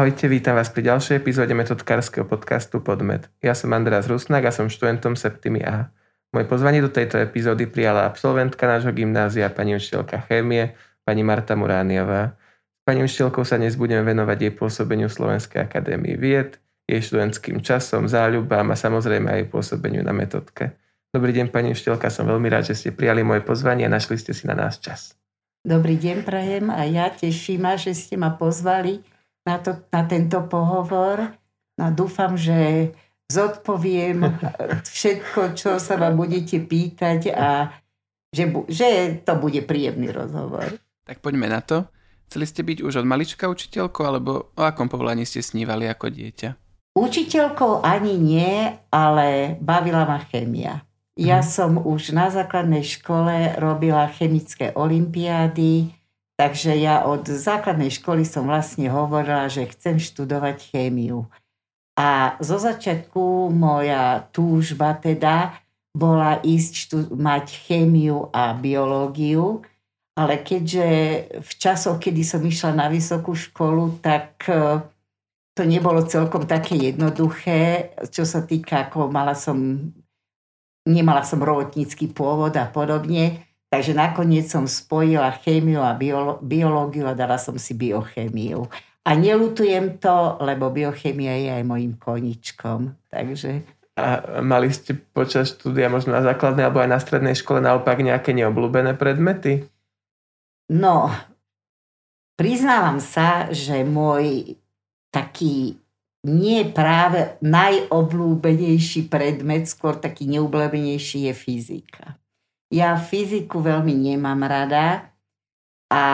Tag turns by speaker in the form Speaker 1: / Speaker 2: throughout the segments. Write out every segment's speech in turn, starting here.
Speaker 1: Ahojte, vítam vás pri ďalšej epizóde metodkárskeho podcastu Podmet. Ja som Andreas Rusnak a som študentom Septimy A. Moje pozvanie do tejto epizódy prijala absolventka nášho gymnázia, pani učiteľka chémie, pani Marta Murániová. S pani učiteľkou sa dnes budeme venovať jej pôsobeniu Slovenskej akadémie vied, jej študentským časom, záľubám a samozrejme aj pôsobeniu na metodke. Dobrý deň, pani učiteľka, som veľmi rád, že ste prijali moje pozvanie a našli ste si na nás čas.
Speaker 2: Dobrý deň, Prajem, a ja teším že ste ma pozvali na, to, na tento pohovor. No, dúfam, že zodpoviem všetko, čo sa vám budete pýtať a že, že to bude príjemný rozhovor.
Speaker 1: Tak poďme na to. Chceli ste byť už od malička učiteľkou, alebo o akom povolaní ste snívali ako dieťa?
Speaker 2: Učiteľkou ani nie, ale bavila ma chémia. Ja mhm. som už na základnej škole robila chemické olimpiády, Takže ja od základnej školy som vlastne hovorila, že chcem študovať chémiu. A zo začiatku moja túžba teda bola ísť štu- mať chémiu a biológiu, ale keďže v časoch, kedy som išla na vysokú školu, tak e, to nebolo celkom také jednoduché, čo sa týka, ako mala som, nemala som robotnícky pôvod a podobne, Takže nakoniec som spojila chémiu a biológiu a dala som si biochémiu. A nelutujem to, lebo biochémia je aj mojim koničkom. Takže...
Speaker 1: A mali ste počas štúdia možno na základnej alebo aj na strednej škole naopak nejaké neobľúbené predmety?
Speaker 2: No, priznávam sa, že môj taký nie práve najobľúbenejší predmet, skôr taký neobľúbenejší je fyzika. Ja fyziku veľmi nemám rada a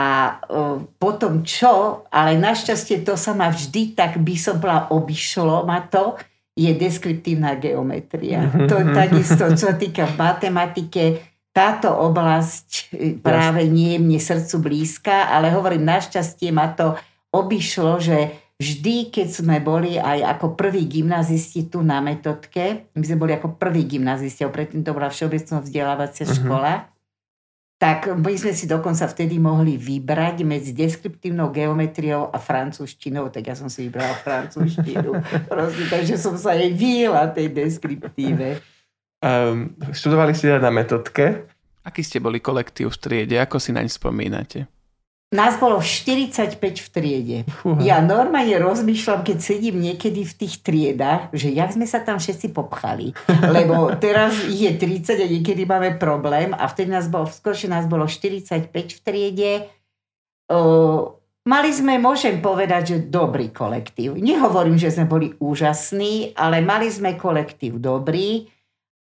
Speaker 2: potom čo, ale našťastie to sa ma vždy, tak by som bola obišlo ma to, je deskriptívna geometria. Mhm, to mhm. takisto, čo týka v matematike, táto oblasť e, práve nie je mne srdcu blízka, ale hovorím, našťastie ma to obišlo, že vždy, keď sme boli aj ako prví gymnazisti tu na metodke, my sme boli ako prví gymnazisti, a predtým to bola všeobecná vzdelávacia uh-huh. škola, tak my sme si dokonca vtedy mohli vybrať medzi deskriptívnou geometriou a francúzštinou, tak ja som si vybrala francúzštinu. Proste, takže som sa jej výla tej deskriptíve.
Speaker 1: Um, študovali ste na metodke. Aký ste boli kolektív v triede? Ako si naň spomínate?
Speaker 2: Nás bolo 45 v triede. Fúha. Ja normálne rozmýšľam, keď sedím niekedy v tých triedách, že jak sme sa tam všetci popchali. Lebo teraz je 30 a niekedy máme problém a vtedy nás bolo, skôršie nás bolo 45 v triede. O, mali sme, môžem povedať, že dobrý kolektív. Nehovorím, že sme boli úžasní, ale mali sme kolektív dobrý.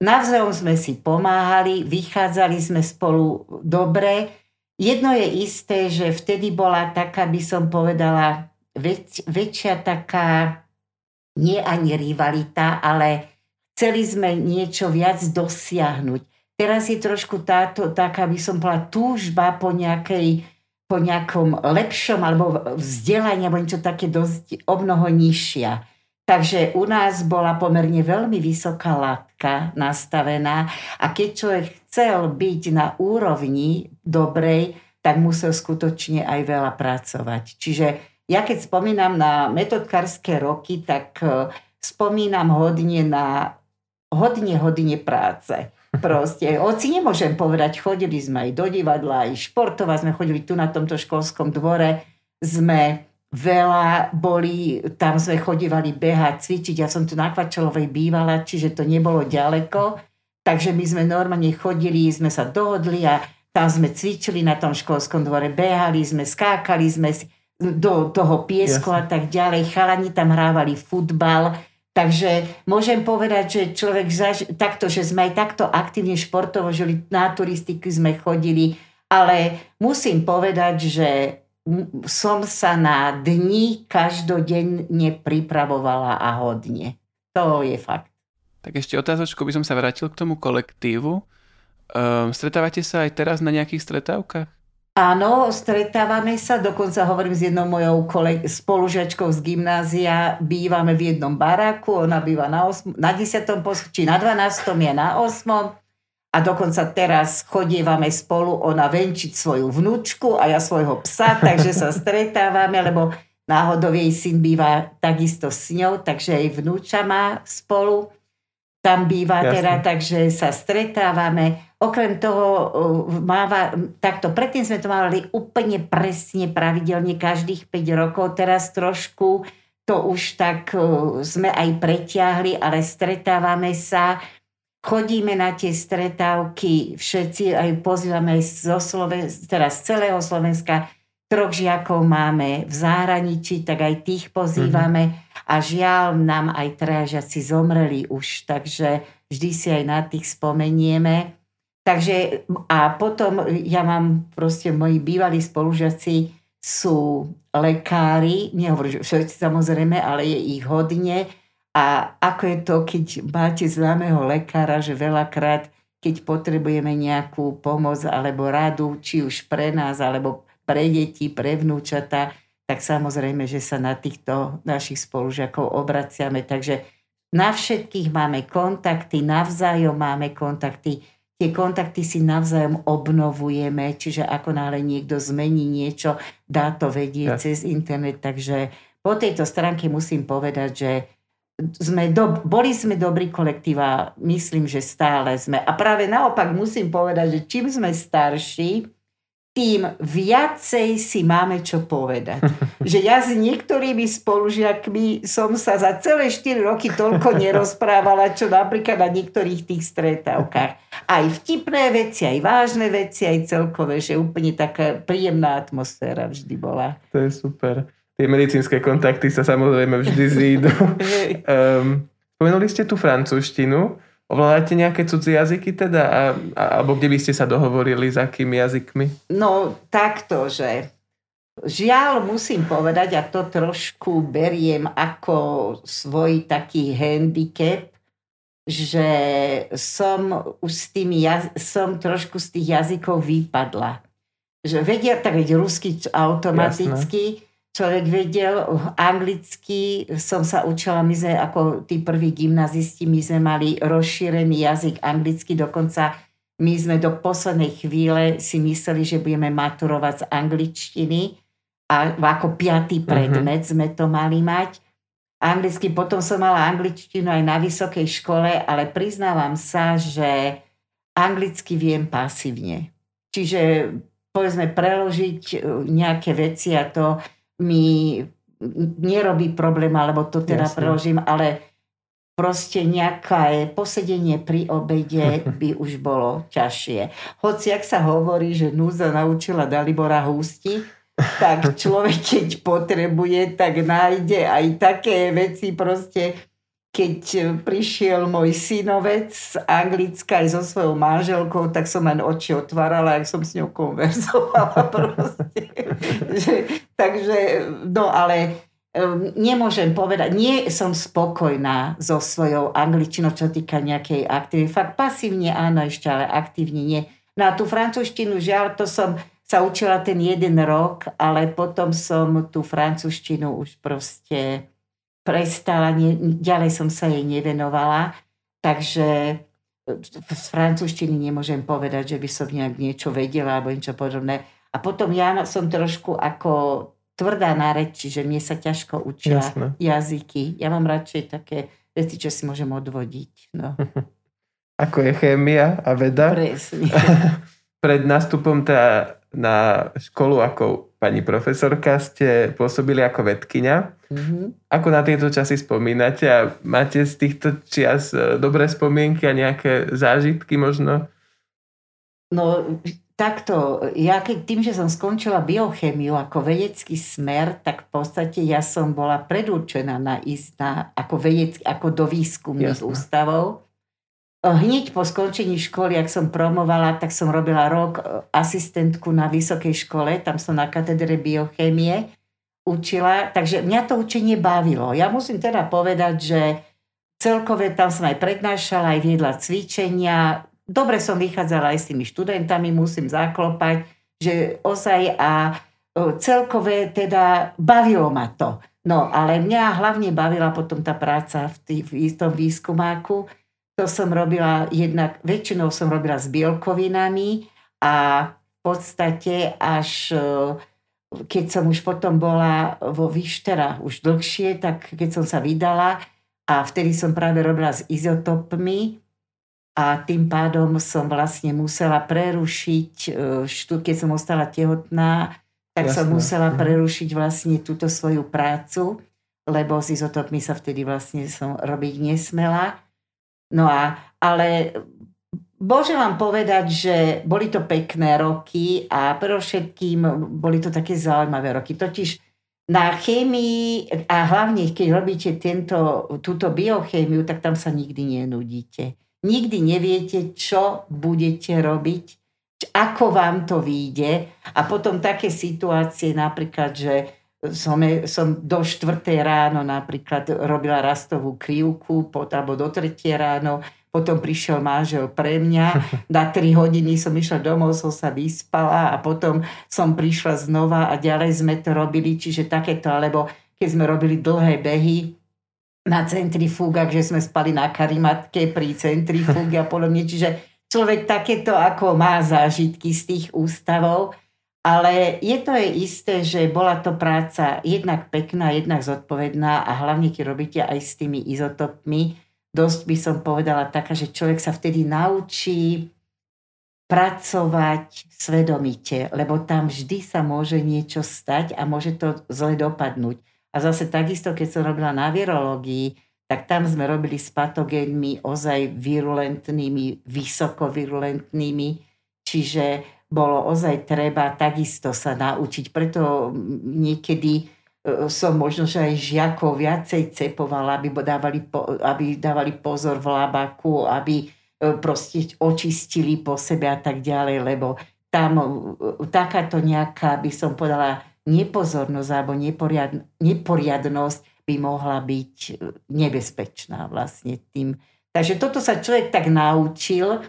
Speaker 2: Navzájom sme si pomáhali, vychádzali sme spolu dobre Jedno je isté, že vtedy bola taká, by som povedala, väč, väčšia taká, nie ani rivalita, ale chceli sme niečo viac dosiahnuť. Teraz je trošku táto, taká, by som povedala, túžba po nejakej po nejakom lepšom alebo vzdelaní alebo niečo také dosť o mnoho nižšia. Takže u nás bola pomerne veľmi vysoká látka nastavená a keď človek chcel byť na úrovni dobrej, tak musel skutočne aj veľa pracovať. Čiže ja keď spomínam na metodkárske roky, tak e, spomínam hodne na hodne, hodne práce. Proste, oci nemôžem povedať, chodili sme aj do divadla, aj športovať, sme chodili tu na tomto školskom dvore, sme veľa boli, tam sme chodívali behať, cvičiť. Ja som tu na Kvačalovej bývala, čiže to nebolo ďaleko. Takže my sme normálne chodili, sme sa dohodli a tam sme cvičili na tom školskom dvore, behali sme, skákali sme do toho piesku Jasne. a tak ďalej. Chalani tam hrávali futbal. Takže môžem povedať, že človek zaž- takto, že sme aj takto aktívne športovo žili, na turistiky sme chodili, ale musím povedať, že som sa na dni každodenne pripravovala a hodne. To je fakt.
Speaker 1: Tak ešte otázočku by som sa vrátil k tomu kolektívu. Um, stretávate sa aj teraz na nejakých stretávkach?
Speaker 2: Áno, stretávame sa, dokonca hovorím s jednou mojou koleg- spolužiačkou z gymnázia, bývame v jednom baráku, ona býva na, osm- na 10. či na 12. ja na 8 a dokonca teraz chodievame spolu, ona venčiť svoju vnúčku a ja svojho psa, takže sa stretávame, lebo náhodou jej syn býva takisto s ňou, takže aj vnúča má spolu. Tam býva Jasne. teda, takže sa stretávame. Okrem toho, máva, takto, predtým sme to mali úplne presne, pravidelne, každých 5 rokov. Teraz trošku to už tak sme aj preťahli, ale stretávame sa chodíme na tie stretávky, všetci aj pozývame zo Sloven- teraz z celého Slovenska, troch žiakov máme v zahraničí, tak aj tých pozývame mm-hmm. A žiaľ nám aj trajažiaci zomreli už, takže vždy si aj na tých spomenieme. Takže a potom ja mám proste, moji bývalí spolužiaci sú lekári, nehovorím, že všetci samozrejme, ale je ich hodne, a ako je to, keď máte známeho lekára, že veľakrát, keď potrebujeme nejakú pomoc alebo radu, či už pre nás, alebo pre deti, pre vnúčata, tak samozrejme, že sa na týchto našich spolužiakov obraciame. Takže na všetkých máme kontakty, navzájom máme kontakty. Tie kontakty si navzájom obnovujeme, čiže ako náhle niekto zmení niečo, dá to vedieť ja. cez internet. Takže po tejto stránke musím povedať, že sme do, boli sme dobrý kolektív a myslím, že stále sme. A práve naopak musím povedať, že čím sme starší, tým viacej si máme čo povedať. Že ja s niektorými spolužiakmi som sa za celé 4 roky toľko nerozprávala, čo napríklad na niektorých tých stretávkach. Aj vtipné veci, aj vážne veci, aj celkové, že úplne taká príjemná atmosféra vždy bola.
Speaker 1: To je super tie medicínske kontakty sa samozrejme vždy zídu. um, spomenuli ste tú francúzštinu. Ovládate nejaké cudzie jazyky teda? A, a, alebo kde by ste sa dohovorili s akými jazykmi?
Speaker 2: No takto, že žiaľ musím povedať, a to trošku beriem ako svoj taký handicap, že som už s tými, jaz- som trošku z tých jazykov vypadla. Že vedia, tak rusky automaticky, Jasne človek vedel. Anglicky som sa učila, my sme ako tí prví gymnazisti, my sme mali rozšírený jazyk anglicky, dokonca my sme do poslednej chvíle si mysleli, že budeme maturovať z angličtiny a ako piatý mhm. predmet uh-huh. sme to mali mať. Anglicky, potom som mala angličtinu aj na vysokej škole, ale priznávam sa, že anglicky viem pasívne. Čiže povedzme preložiť e, nejaké veci a to mi nerobí problém, alebo to teda Jasne. preložím, ale proste nejaké posedenie pri obede by už bolo ťažšie. Hoci, ak sa hovorí, že núza naučila Dalibora hústi, tak človek, keď potrebuje, tak nájde aj také veci proste, keď prišiel môj synovec z Anglicka aj so svojou manželkou, tak som len oči otvárala, ak som s ňou konverzovala proste. takže, no ale nemôžem povedať, nie som spokojná so svojou angličinou, čo týka nejakej aktivity. Fakt pasívne áno ešte, ale aktívne nie. No a tú francúzštinu, žiaľ, to som sa učila ten jeden rok, ale potom som tú francúzštinu už proste prestala, ne, ďalej som sa jej nevenovala, takže z francúzštiny nemôžem povedať, že by som nejak niečo vedela alebo niečo podobné. A potom ja som trošku ako tvrdá na reči, že mne sa ťažko učia Jasne. jazyky. Ja mám radšej také veci, čo si môžem odvodiť. No.
Speaker 1: Ako je chémia a veda.
Speaker 2: Presne.
Speaker 1: Pred nástupom tá, na školu ako pani profesorka ste pôsobili ako vedkynia. Mm-hmm. Ako na tieto časy spomínate a máte z týchto čias e, dobré spomienky a nejaké zážitky možno?
Speaker 2: No takto, ja keď tým, že som skončila biochemiu ako vedecký smer, tak v podstate ja som bola predurčená na ísť na, ako, vedecký, ako do výskumných Jasne. ústavov. Hneď po skončení školy, ak som promovala, tak som robila rok e, asistentku na vysokej škole, tam som na katedre biochémie učila, takže mňa to učenie bavilo. Ja musím teda povedať, že celkové tam som aj prednášala, aj viedla cvičenia, dobre som vychádzala aj s tými študentami, musím zaklopať, že ozaj a e, celkové teda bavilo ma to. No, ale mňa hlavne bavila potom tá práca v, tý, v tom výskumáku, to som robila jednak, väčšinou som robila s bielkovinami a v podstate až e, keď som už potom bola vo Vyštera už dlhšie, tak keď som sa vydala a vtedy som práve robila s izotopmi a tým pádom som vlastne musela prerušiť, e, keď som ostala tehotná, tak Jasne. som musela mhm. prerušiť vlastne túto svoju prácu, lebo s izotopmi sa vtedy vlastne som robiť nesmela. No a, ale Bože vám povedať, že boli to pekné roky a predovšetkým boli to také zaujímavé roky. Totiž na chémii a hlavne keď robíte tento, túto biochémiu, tak tam sa nikdy nenudíte. Nikdy neviete, čo budete robiť, ako vám to vyjde. A potom také situácie napríklad, že som, som do 4. ráno napríklad robila rastovú krivku, alebo do 3. ráno potom prišiel manžel pre mňa, na 3 hodiny som išla domov, som sa vyspala a potom som prišla znova a ďalej sme to robili, čiže takéto, alebo keď sme robili dlhé behy na centrifúgach, že sme spali na karimatke pri centrifúge a podobne, čiže človek takéto ako má zážitky z tých ústavov, ale je to je isté, že bola to práca jednak pekná, jednak zodpovedná a hlavne keď robíte aj s tými izotopmi, dosť by som povedala taká, že človek sa vtedy naučí pracovať svedomite, lebo tam vždy sa môže niečo stať a môže to zle dopadnúť. A zase takisto, keď som robila na virológii, tak tam sme robili s patogénmi ozaj virulentnými, vysoko virulentnými, čiže bolo ozaj treba takisto sa naučiť. Preto niekedy E, som možno, že aj žiakov viacej cepovala, aby dávali, aby dávali pozor v labaku, aby e, proste očistili po sebe a tak ďalej, lebo tam e, takáto nejaká, by som povedala, nepozornosť alebo neporiad, neporiadnosť by mohla byť nebezpečná vlastne tým. Takže toto sa človek tak naučil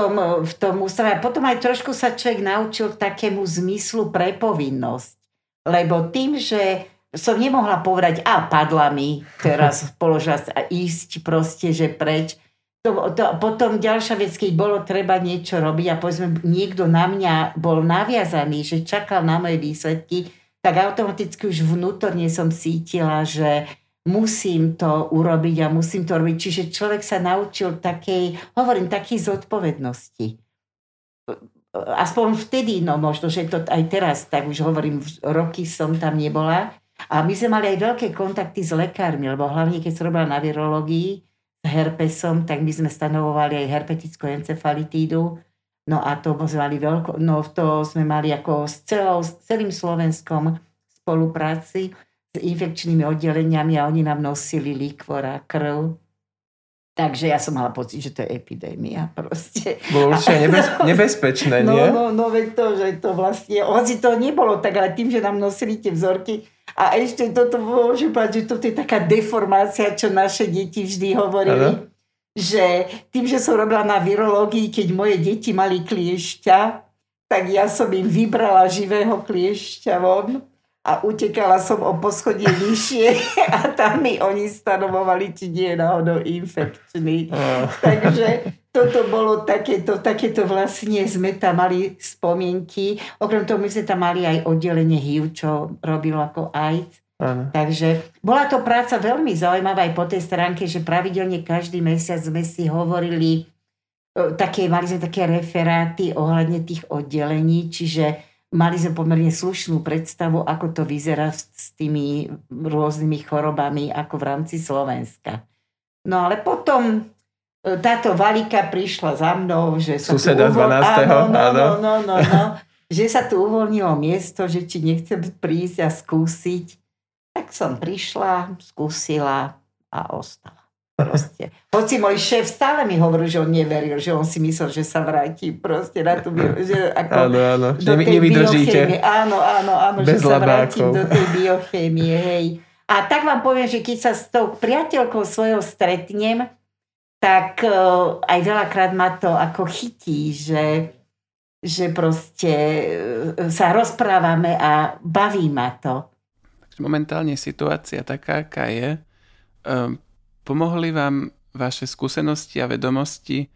Speaker 2: tom, v tom ústave. A potom aj trošku sa človek naučil takému zmyslu pre povinnosť lebo tým, že som nemohla povedať, a padla mi teraz položať a ísť proste, že preč. To, to, potom ďalšia vec, keď bolo treba niečo robiť a povedzme niekto na mňa bol naviazaný, že čakal na moje výsledky, tak automaticky už vnútorne som cítila, že musím to urobiť a musím to robiť. Čiže človek sa naučil takej, hovorím, takej zodpovednosti aspoň vtedy, no možno, že to aj teraz, tak už hovorím, roky som tam nebola. A my sme mali aj veľké kontakty s lekármi, lebo hlavne keď som robila na virológii s herpesom, tak my sme stanovovali aj herpetickú encefalitídu. No a to sme mali veľko, no to sme mali ako s, celou, s celým Slovenskom spolupráci s infekčnými oddeleniami a oni nám nosili likvor a krv Takže ja som mala pocit, že to je epidémia proste.
Speaker 1: Bolo určite nebez, nebezpečné,
Speaker 2: no,
Speaker 1: nie?
Speaker 2: No, no, veď to, že to vlastne, hoci to nebolo tak, ale tým, že nám nosili tie vzorky a ešte toto môžem povedať, že toto je taká deformácia, čo naše deti vždy hovorili, ano. že tým, že som robila na virológii, keď moje deti mali kliešťa, tak ja som im vybrala živého kliešťa von a utekala som o poschodie vyššie a tam mi oni stanovovali, či nie je náhodou infekčný. Uh. Takže toto bolo takéto, takéto vlastne sme tam mali spomienky. Okrem toho my sme tam mali aj oddelenie HIV, čo robilo ako AIDS. Uh. Takže bola to práca veľmi zaujímavá aj po tej stránke, že pravidelne každý mesiac sme si hovorili, také, mali sme také referáty ohľadne tých oddelení, čiže mali sme pomerne slušnú predstavu, ako to vyzerá s tými rôznymi chorobami ako v rámci Slovenska. No ale potom e, táto valika prišla za mnou, že sa
Speaker 1: Suseda tu uvol... 12.
Speaker 2: Áno, no, no, no, no, no, že sa tu uvoľnilo miesto, že či nechcem prísť a skúsiť. Tak som prišla, skúsila a ostala. Proste. Hoci môj šéf stále mi hovoril, že on neveril, že on si myslel, že sa vráti proste na tú že ako
Speaker 1: áno, áno. Do tej
Speaker 2: biochémie. Áno, áno, áno, Bez že labákov. sa vrátim do tej biochémie, hej. A tak vám poviem, že keď sa s tou priateľkou svojou stretnem, tak uh, aj veľakrát ma to ako chytí, že, že proste uh, sa rozprávame a baví ma to.
Speaker 1: Momentálne situácia taká, aká je. Um, Pomohli vám vaše skúsenosti a vedomosti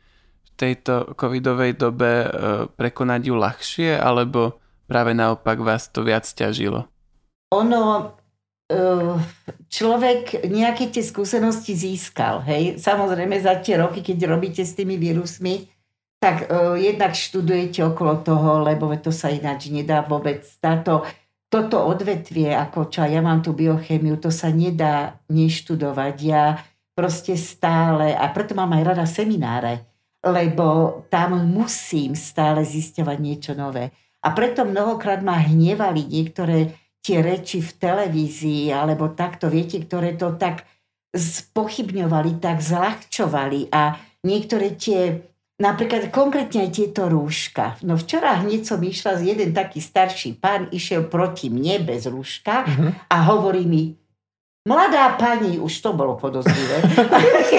Speaker 1: v tejto covidovej dobe e, prekonať ju ľahšie, alebo práve naopak vás to viac ťažilo?
Speaker 2: Ono, eh, človek nejaké tie skúsenosti získal, hej. Samozrejme za tie roky, keď robíte s tými vírusmi, tak uh, jednak študujete okolo toho, lebo to sa ináč nedá vôbec. Táto, toto odvetvie, ako čo ja mám tú biochémiu, to sa nedá neštudovať. Ja proste stále, a preto mám aj rada semináre, lebo tam musím stále zisťovať niečo nové. A preto mnohokrát ma hnevali niektoré tie reči v televízii, alebo takto, viete, ktoré to tak spochybňovali, tak zľahčovali a niektoré tie Napríklad konkrétne aj tieto rúška. No včera hneď som išla jeden taký starší pán, išiel proti mne bez rúška uh-huh. a hovorí mi, mladá pani, už to bolo podozrivé,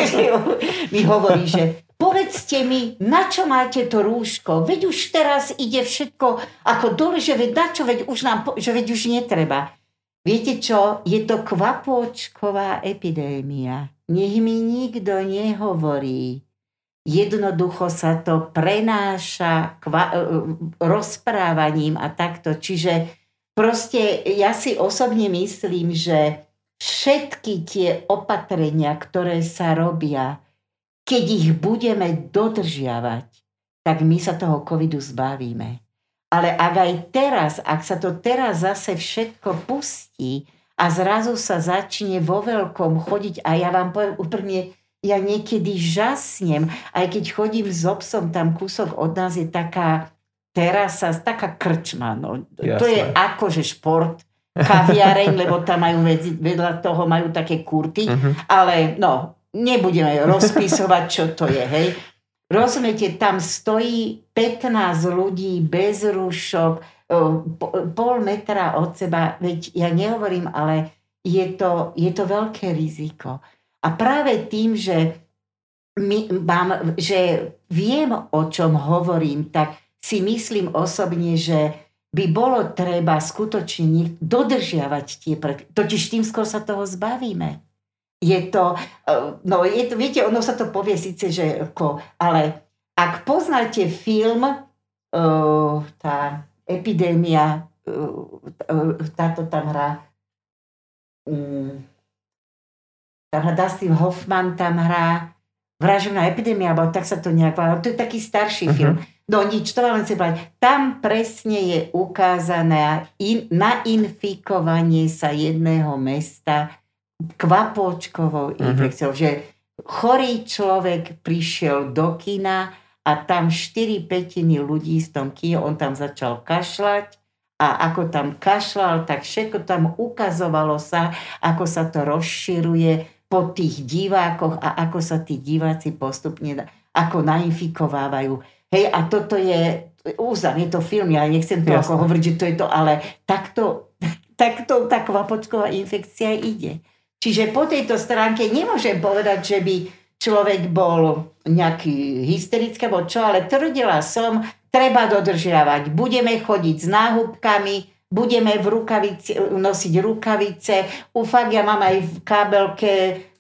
Speaker 2: mi hovorí, že povedzte mi, na čo máte to rúško? Veď už teraz ide všetko ako dole, že veď na čo, veď už, nám, že veď už netreba. Viete čo, je to kvapôčková epidémia. Nech mi nikto nehovorí, jednoducho sa to prenáša kva- e, e, rozprávaním a takto. Čiže proste ja si osobne myslím, že všetky tie opatrenia, ktoré sa robia, keď ich budeme dodržiavať, tak my sa toho covidu zbavíme. Ale ak aj teraz, ak sa to teraz zase všetko pustí a zrazu sa začne vo veľkom chodiť, a ja vám poviem úplne, ja niekedy žasnem, aj keď chodím s obsom, tam kúsok od nás je taká terasa, taká krčma. No. To je akože šport, kaviareň, lebo tam majú vedľa toho majú také kurty, uh-huh. ale no, nebudeme rozpisovať, čo to je, hej. Rozumiete, tam stojí 15 ľudí bez rúšok, pol metra od seba, veď ja nehovorím, ale je to, je to veľké riziko. A práve tým, že, my, mám, že viem, o čom hovorím, tak si myslím osobne, že by bolo treba skutočne dodržiavať tie predpisy. Totiž tým skôr sa toho zbavíme. Je to, eh, no je to, viete, ono sa to povie síce, že ako, ale ak poznáte film, uh, tá epidémia, uh, táto tam hrá, um, tam hrá Dustin Hoffman, tam hrá Vražovná epidémia, alebo tak sa to nejak To je taký starší uh-huh. film. No nič, to vám chcem povedať. Tam presne je ukázané in, nainfikovanie sa jedného mesta kvapôčkovou uh-huh. infekciou, že chorý človek prišiel do kina a tam 4 petiny ľudí z tom kine, on tam začal kašľať a ako tam kašľal, tak všetko tam ukazovalo sa, ako sa to rozširuje po tých divákoch a ako sa tí diváci postupne ako nainfikovávajú. Hej, a toto je, úzam, je to film, ja nechcem to Jasne. ako hovoriť, že to je to, ale takto, takto tá kvapočková infekcia ide. Čiže po tejto stránke nemôžem povedať, že by človek bol nejaký hysterický, alebo čo, ale tvrdila som, treba dodržiavať. Budeme chodiť s náhubkami, budeme v rukavici, nosiť rukavice. Ufak, ja mám aj v kábelke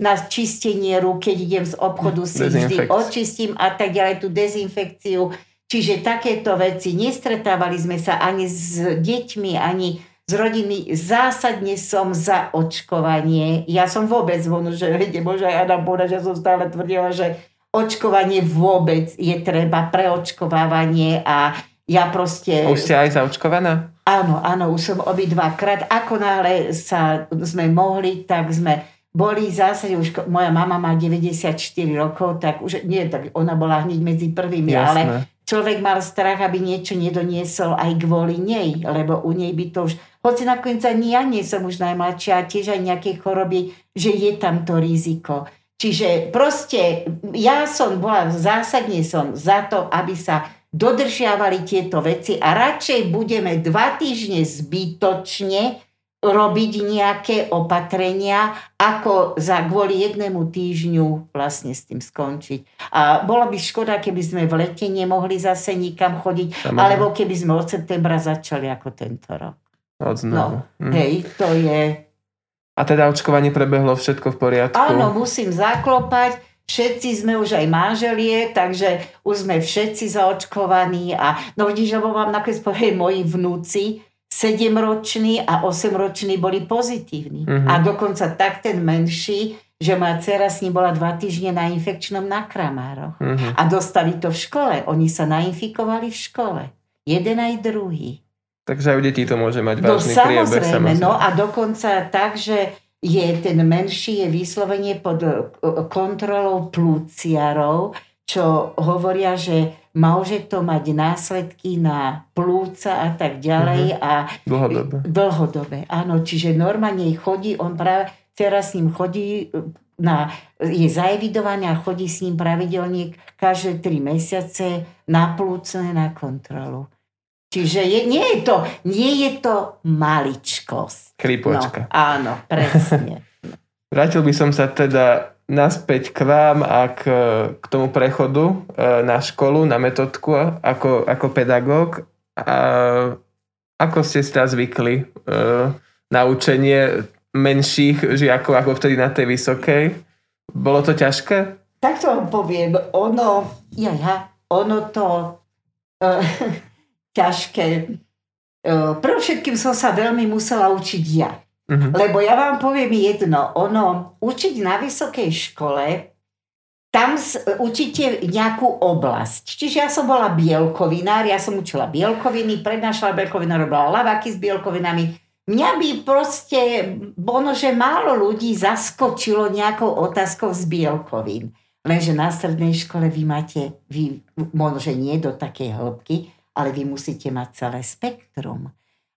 Speaker 2: na čistenie rúk, keď idem z obchodu si vždy očistím a tak ďalej, tú dezinfekciu. Čiže takéto veci. Nestretávali sme sa ani s deťmi, ani z rodiny. Zásadne som za očkovanie. Ja som vôbec, možno, že môže aj Adam povedať, že som stále tvrdila, že očkovanie vôbec je treba, preočkovávanie a ja proste...
Speaker 1: Už ste aj zaočkovaná?
Speaker 2: Áno, áno, už som obidvakrát. Ako náhle sa sme mohli, tak sme boli zásade, už moja mama má 94 rokov, tak už nie, tak ona bola hneď medzi prvými, Jasné. ale človek mal strach, aby niečo nedoniesol aj kvôli nej, lebo u nej by to už, hoci nakoniec ani ja nie som už najmladšia, tiež aj nejaké choroby, že je tam to riziko. Čiže proste ja som bola, zásadne som za to, aby sa dodržiavali tieto veci a radšej budeme dva týždne zbytočne robiť nejaké opatrenia, ako za kvôli jednému týždňu vlastne s tým skončiť. A bola by škoda, keby sme v lete nemohli zase nikam chodiť, Samozrejme. alebo keby sme od septembra začali ako tento rok.
Speaker 1: Od No,
Speaker 2: hm. Hej, to je...
Speaker 1: A teda očkovanie prebehlo všetko v poriadku?
Speaker 2: Áno, musím zaklopať všetci sme už aj manželie, takže už sme všetci zaočkovaní a no vidíš, lebo mám nakoniec povedať moji vnúci, 7-roční a 8-roční boli pozitívni. Uh-huh. A dokonca tak ten menší, že moja dcera s ním bola dva týždne na infekčnom na kramároch. Uh-huh. A dostali to v škole. Oni sa nainfikovali v škole. Jeden aj druhý.
Speaker 1: Takže aj u detí to môže mať no, vážny no, priebeh.
Speaker 2: Samozrejme, no a dokonca tak, že je ten menší je vyslovene pod e, kontrolou plúciarov, čo hovoria, že môže to mať následky na plúca a tak ďalej. Uh-huh. A
Speaker 1: dlhodobé.
Speaker 2: Dlhodobé, áno. Čiže normálne chodí, on práve teraz s ním chodí e, na, je zaevidovaný a chodí s ním pravidelne každé tri mesiace na plúcne na kontrolu. Čiže je, nie, je to, nie je to maličkosť.
Speaker 1: Kripočka.
Speaker 2: No, áno, presne.
Speaker 1: Vrátil by som sa teda naspäť k vám a k, k tomu prechodu e, na školu, na metodku ako, ako pedagóg. A ako ste sa zvykli e, na učenie menších žiakov ako vtedy na tej vysokej? Bolo to ťažké?
Speaker 2: Tak to vám poviem. Ono, ja, ja, ono to... Uh, ťažké. E, Prv všetkým som sa veľmi musela učiť ja. Uh-huh. Lebo ja vám poviem jedno, ono, učiť na vysokej škole, tam učíte nejakú oblasť. Čiže ja som bola bielkovinár, ja som učila bielkoviny, prednášala bielkovina, robila lavaky s bielkovinami. Mňa by proste, ono, že málo ľudí zaskočilo nejakou otázkou z bielkovín. Lenže na strednej škole vy máte, vy, možno, že nie do takej hĺbky, ale vy musíte mať celé spektrum.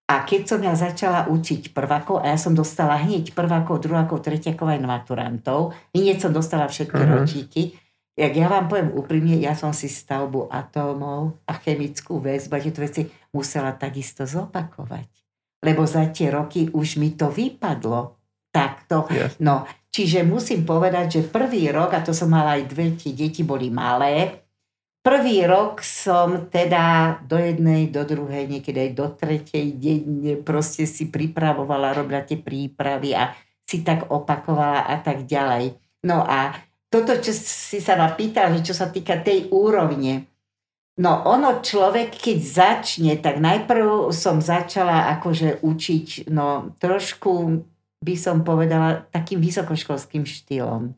Speaker 2: A keď som ja začala učiť prvákov, a ja som dostala hneď prvákov, druhákov, tretiakov aj maturantov, hneď som dostala všetky uh-huh. ročíky, jak ja vám poviem úprimne, ja som si stavbu atómov a chemickú väzbu a tieto veci musela takisto zopakovať. Lebo za tie roky už mi to vypadlo takto. Yes. No, čiže musím povedať, že prvý rok, a to som mala aj dve, tie deti boli malé, Prvý rok som teda do jednej, do druhej, niekedy aj do tretej denne proste si pripravovala, robila tie prípravy a si tak opakovala a tak ďalej. No a toto, čo si sa ma pýtal, že čo sa týka tej úrovne, no ono človek, keď začne, tak najprv som začala akože učiť, no trošku by som povedala takým vysokoškolským štýlom.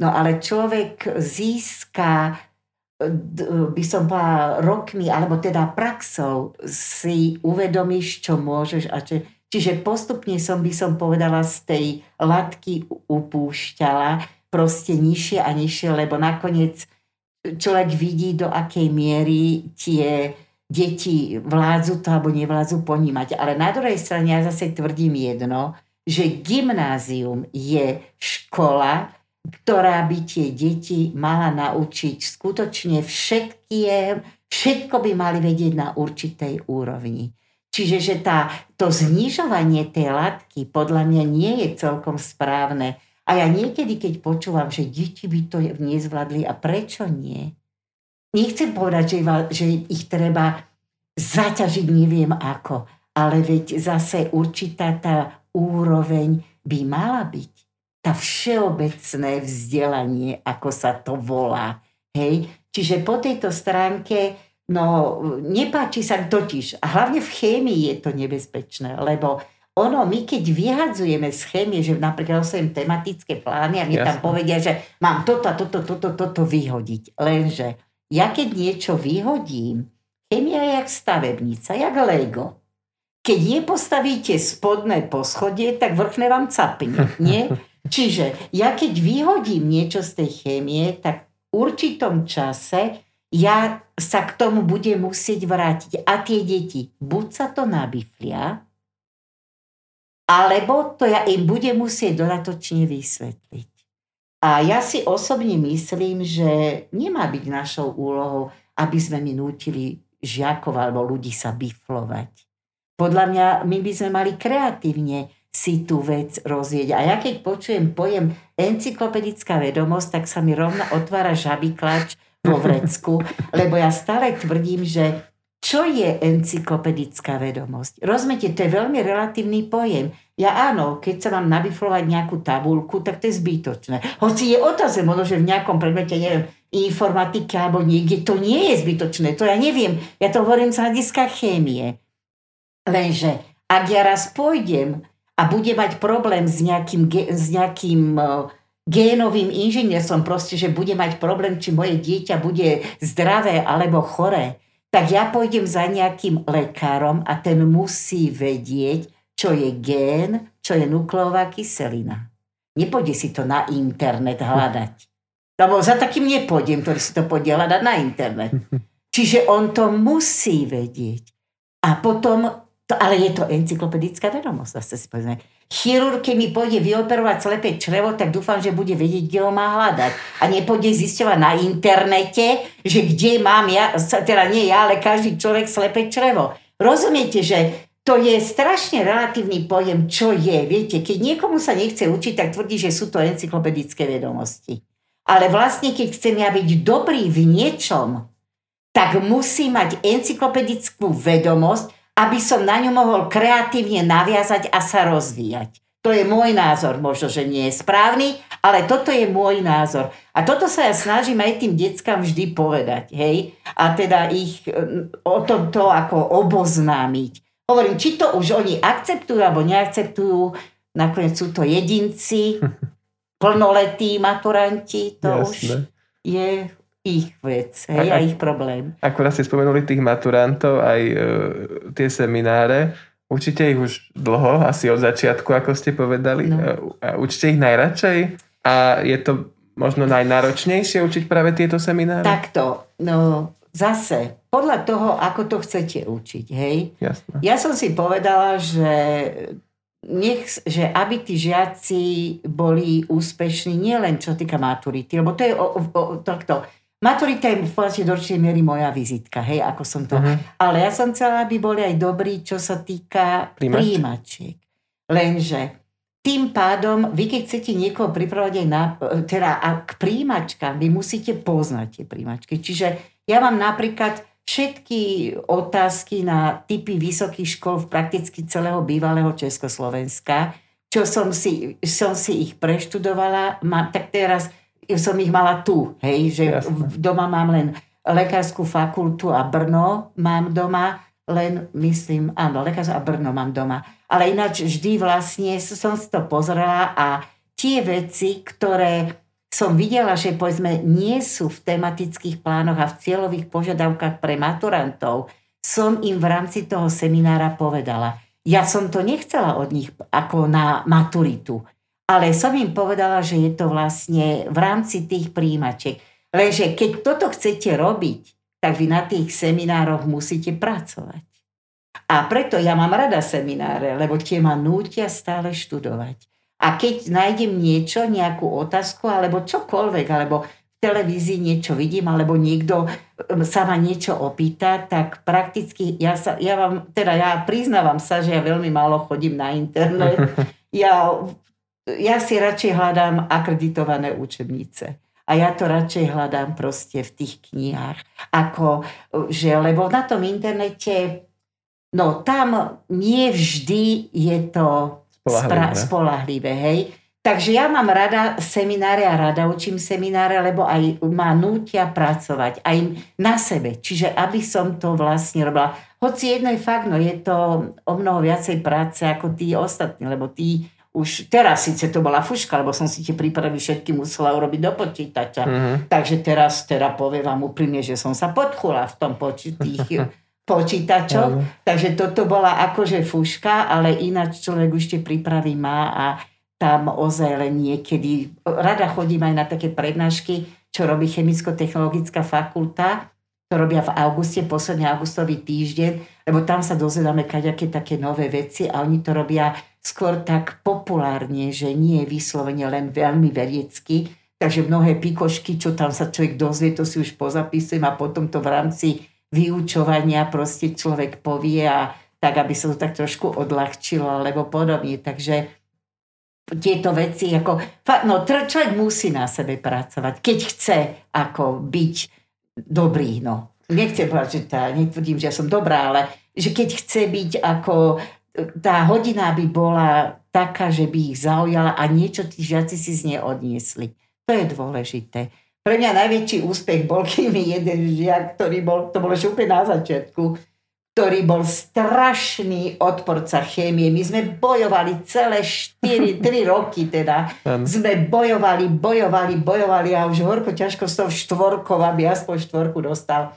Speaker 2: No ale človek získa by som povedala rokmi, alebo teda praxou si uvedomíš, čo môžeš a čo... Čiže postupne som by som povedala z tej latky upúšťala proste nižšie a nižšie, lebo nakoniec človek vidí, do akej miery tie deti vládzu to alebo nevládzu ponímať. Ale na druhej strane ja zase tvrdím jedno, že gymnázium je škola, ktorá by tie deti mala naučiť skutočne všetkie, všetko by mali vedieť na určitej úrovni. Čiže že tá, to znižovanie tej latky podľa mňa nie je celkom správne. A ja niekedy, keď počúvam, že deti by to nezvládli a prečo nie? Nechcem povedať, že, že ich treba zaťažiť neviem ako, ale veď zase určitá tá úroveň by mala byť tá všeobecné vzdelanie, ako sa to volá. Hej? Čiže po tejto stránke, no nepáči sa totiž, a hlavne v chémii je to nebezpečné, lebo ono, my keď vyhadzujeme z chémie, že napríklad osem tematické plány a mi tam povedia, že mám toto, toto, toto, toto vyhodiť. Lenže ja keď niečo vyhodím, chémia je jak stavebnica, jak Lego. Keď nepostavíte spodné poschodie, tak vrchné vám capne, nie? Čiže ja keď vyhodím niečo z tej chémie, tak v určitom čase ja sa k tomu budem musieť vrátiť. A tie deti, buď sa to nabiflia, alebo to ja im budem musieť dodatočne vysvetliť. A ja si osobne myslím, že nemá byť našou úlohou, aby sme my nútili žiakov alebo ľudí sa biflovať. Podľa mňa my by sme mali kreatívne si tú vec rozvieť. A ja keď počujem pojem encyklopedická vedomosť, tak sa mi rovno otvára žabý klač vo vrecku, lebo ja stále tvrdím, že čo je encyklopedická vedomosť? Rozumiete, to je veľmi relatívny pojem. Ja áno, keď sa mám nabiflovať nejakú tabulku, tak to je zbytočné. Hoci je otázne, možno, že v nejakom predmete, neviem, informatike alebo niekde, to nie je zbytočné, to ja neviem. Ja to hovorím z hľadiska chémie. Lenže, ak ja raz pôjdem a budem mať problém s nejakým, s nejakým uh, génovým inžinierstvom, proste, že bude mať problém, či moje dieťa bude zdravé alebo choré, tak ja pôjdem za nejakým lekárom a ten musí vedieť, čo je gén, čo je nukleová kyselina. Nepôjde si to na internet hľadať. Lebo za takým nepôjdem, ktorý si to pôjde hľadať na internet. Čiže on to musí vedieť. A potom, to, ale je to encyklopedická vedomosť, zase si povedzme chirurg, keď mi pôjde vyoperovať slepé črevo, tak dúfam, že bude vedieť, kde ho má hľadať. A nepôjde zisťovať na internete, že kde mám ja, teda nie ja, ale každý človek slepé črevo. Rozumiete, že to je strašne relatívny pojem, čo je. Viete, keď niekomu sa nechce učiť, tak tvrdí, že sú to encyklopedické vedomosti. Ale vlastne, keď chcem ja byť dobrý v niečom, tak musí mať encyklopedickú vedomosť, aby som na ňu mohol kreatívne naviazať a sa rozvíjať. To je môj názor, možno, že nie je správny, ale toto je môj názor. A toto sa ja snažím aj tým deckám vždy povedať, hej? A teda ich e, o tomto ako oboznámiť. Hovorím, či to už oni akceptujú alebo neakceptujú, nakoniec sú to jedinci, plnoletí maturanti, to Jasne. už je ich vec, hej, a, a ich problém.
Speaker 1: Akurát ste spomenuli tých maturantov, aj e, tie semináre. Učíte ich už dlho, asi od začiatku, ako ste povedali. No. E, a učíte ich najradšej? A je to možno najnáročnejšie učiť práve tieto semináre?
Speaker 2: Takto, no zase, podľa toho, ako to chcete učiť, hej.
Speaker 1: Jasne.
Speaker 2: Ja som si povedala, že nech, že aby tí žiaci boli úspešní nielen čo týka maturity, lebo to je o, o, takto, Maturita je v podstate do určitej miery moja vizitka, hej, ako som to... Uh-huh. Ale ja som chcela, aby boli aj dobrí, čo sa týka Príjmač. príjimačiek. Lenže tým pádom, vy keď chcete niekoho pripravať aj na, teda a k príjimačkám, vy musíte poznať tie príjimačky. Čiže ja mám napríklad všetky otázky na typy vysokých škôl v prakticky celého bývalého Československa, čo som si, som si ich preštudovala, mám, tak teraz som ich mala tu, hej, že Jasne. doma mám len lekárskú fakultu a Brno mám doma, len myslím, áno, lekárskú a Brno mám doma. Ale ináč vždy vlastne som si to pozrela a tie veci, ktoré som videla, že povedzme nie sú v tematických plánoch a v cieľových požiadavkách pre maturantov, som im v rámci toho seminára povedala. Ja som to nechcela od nich ako na maturitu. Ale som im povedala, že je to vlastne v rámci tých príjimačiek. Lenže keď toto chcete robiť, tak vy na tých seminároch musíte pracovať. A preto ja mám rada semináre, lebo tie ma nútia stále študovať. A keď nájdem niečo, nejakú otázku, alebo čokoľvek, alebo v televízii niečo vidím, alebo niekto um, sa ma niečo opýta, tak prakticky ja, sa, ja vám, teda ja priznávam sa, že ja veľmi málo chodím na internet. Ja ja si radšej hľadám akreditované učebnice. A ja to radšej hľadám proste v tých knihách. Ako, že, lebo na tom internete, no tam nie vždy je to spolahlivé, spra- spolahlivé hej. Takže ja mám rada semináre a rada učím semináre, lebo aj ma nútia pracovať aj na sebe. Čiže aby som to vlastne robila. Hoci jedno je fakt, no je to o mnoho viacej práce ako tí ostatní, lebo tí už teraz síce to bola fuška, lebo som si tie prípravy všetky musela urobiť do počítača. Mm-hmm. Takže teraz teda poviem vám úprimne, že som sa podchula v tom tých počítačoch. Mm-hmm. Takže toto bola akože fuška, ale ináč človek už tie prípravy má a tam ozaj len niekedy, rada chodím aj na také prednášky, čo robí chemicko-technologická fakulta, to robia v auguste, posledný augustový týždeň, lebo tam sa dozvedáme kaďaké také nové veci a oni to robia skôr tak populárne, že nie je vyslovene len veľmi vedecky, takže mnohé pikošky, čo tam sa človek dozvie, to si už pozapisujem a potom to v rámci vyučovania proste človek povie a tak, aby sa to tak trošku odľahčilo alebo podobne. Takže tieto veci, ako, no človek musí na sebe pracovať, keď chce ako byť dobrý, no. nechcem povedať, že tá, netvrdím, že ja som dobrá, ale že keď chce byť ako, tá hodina by bola taká, že by ich zaujala a niečo tí žiaci si z nej odniesli. To je dôležité. Pre mňa najväčší úspech bol, keď mi jeden žiak, ktorý bol, to bolo ešte úplne na začiatku, ktorý bol strašný odporca chémie. My sme bojovali celé 4, 3 roky teda. Sme bojovali, bojovali, bojovali a už horko ťažko toho štvorkov, aby aspoň štvorku dostal.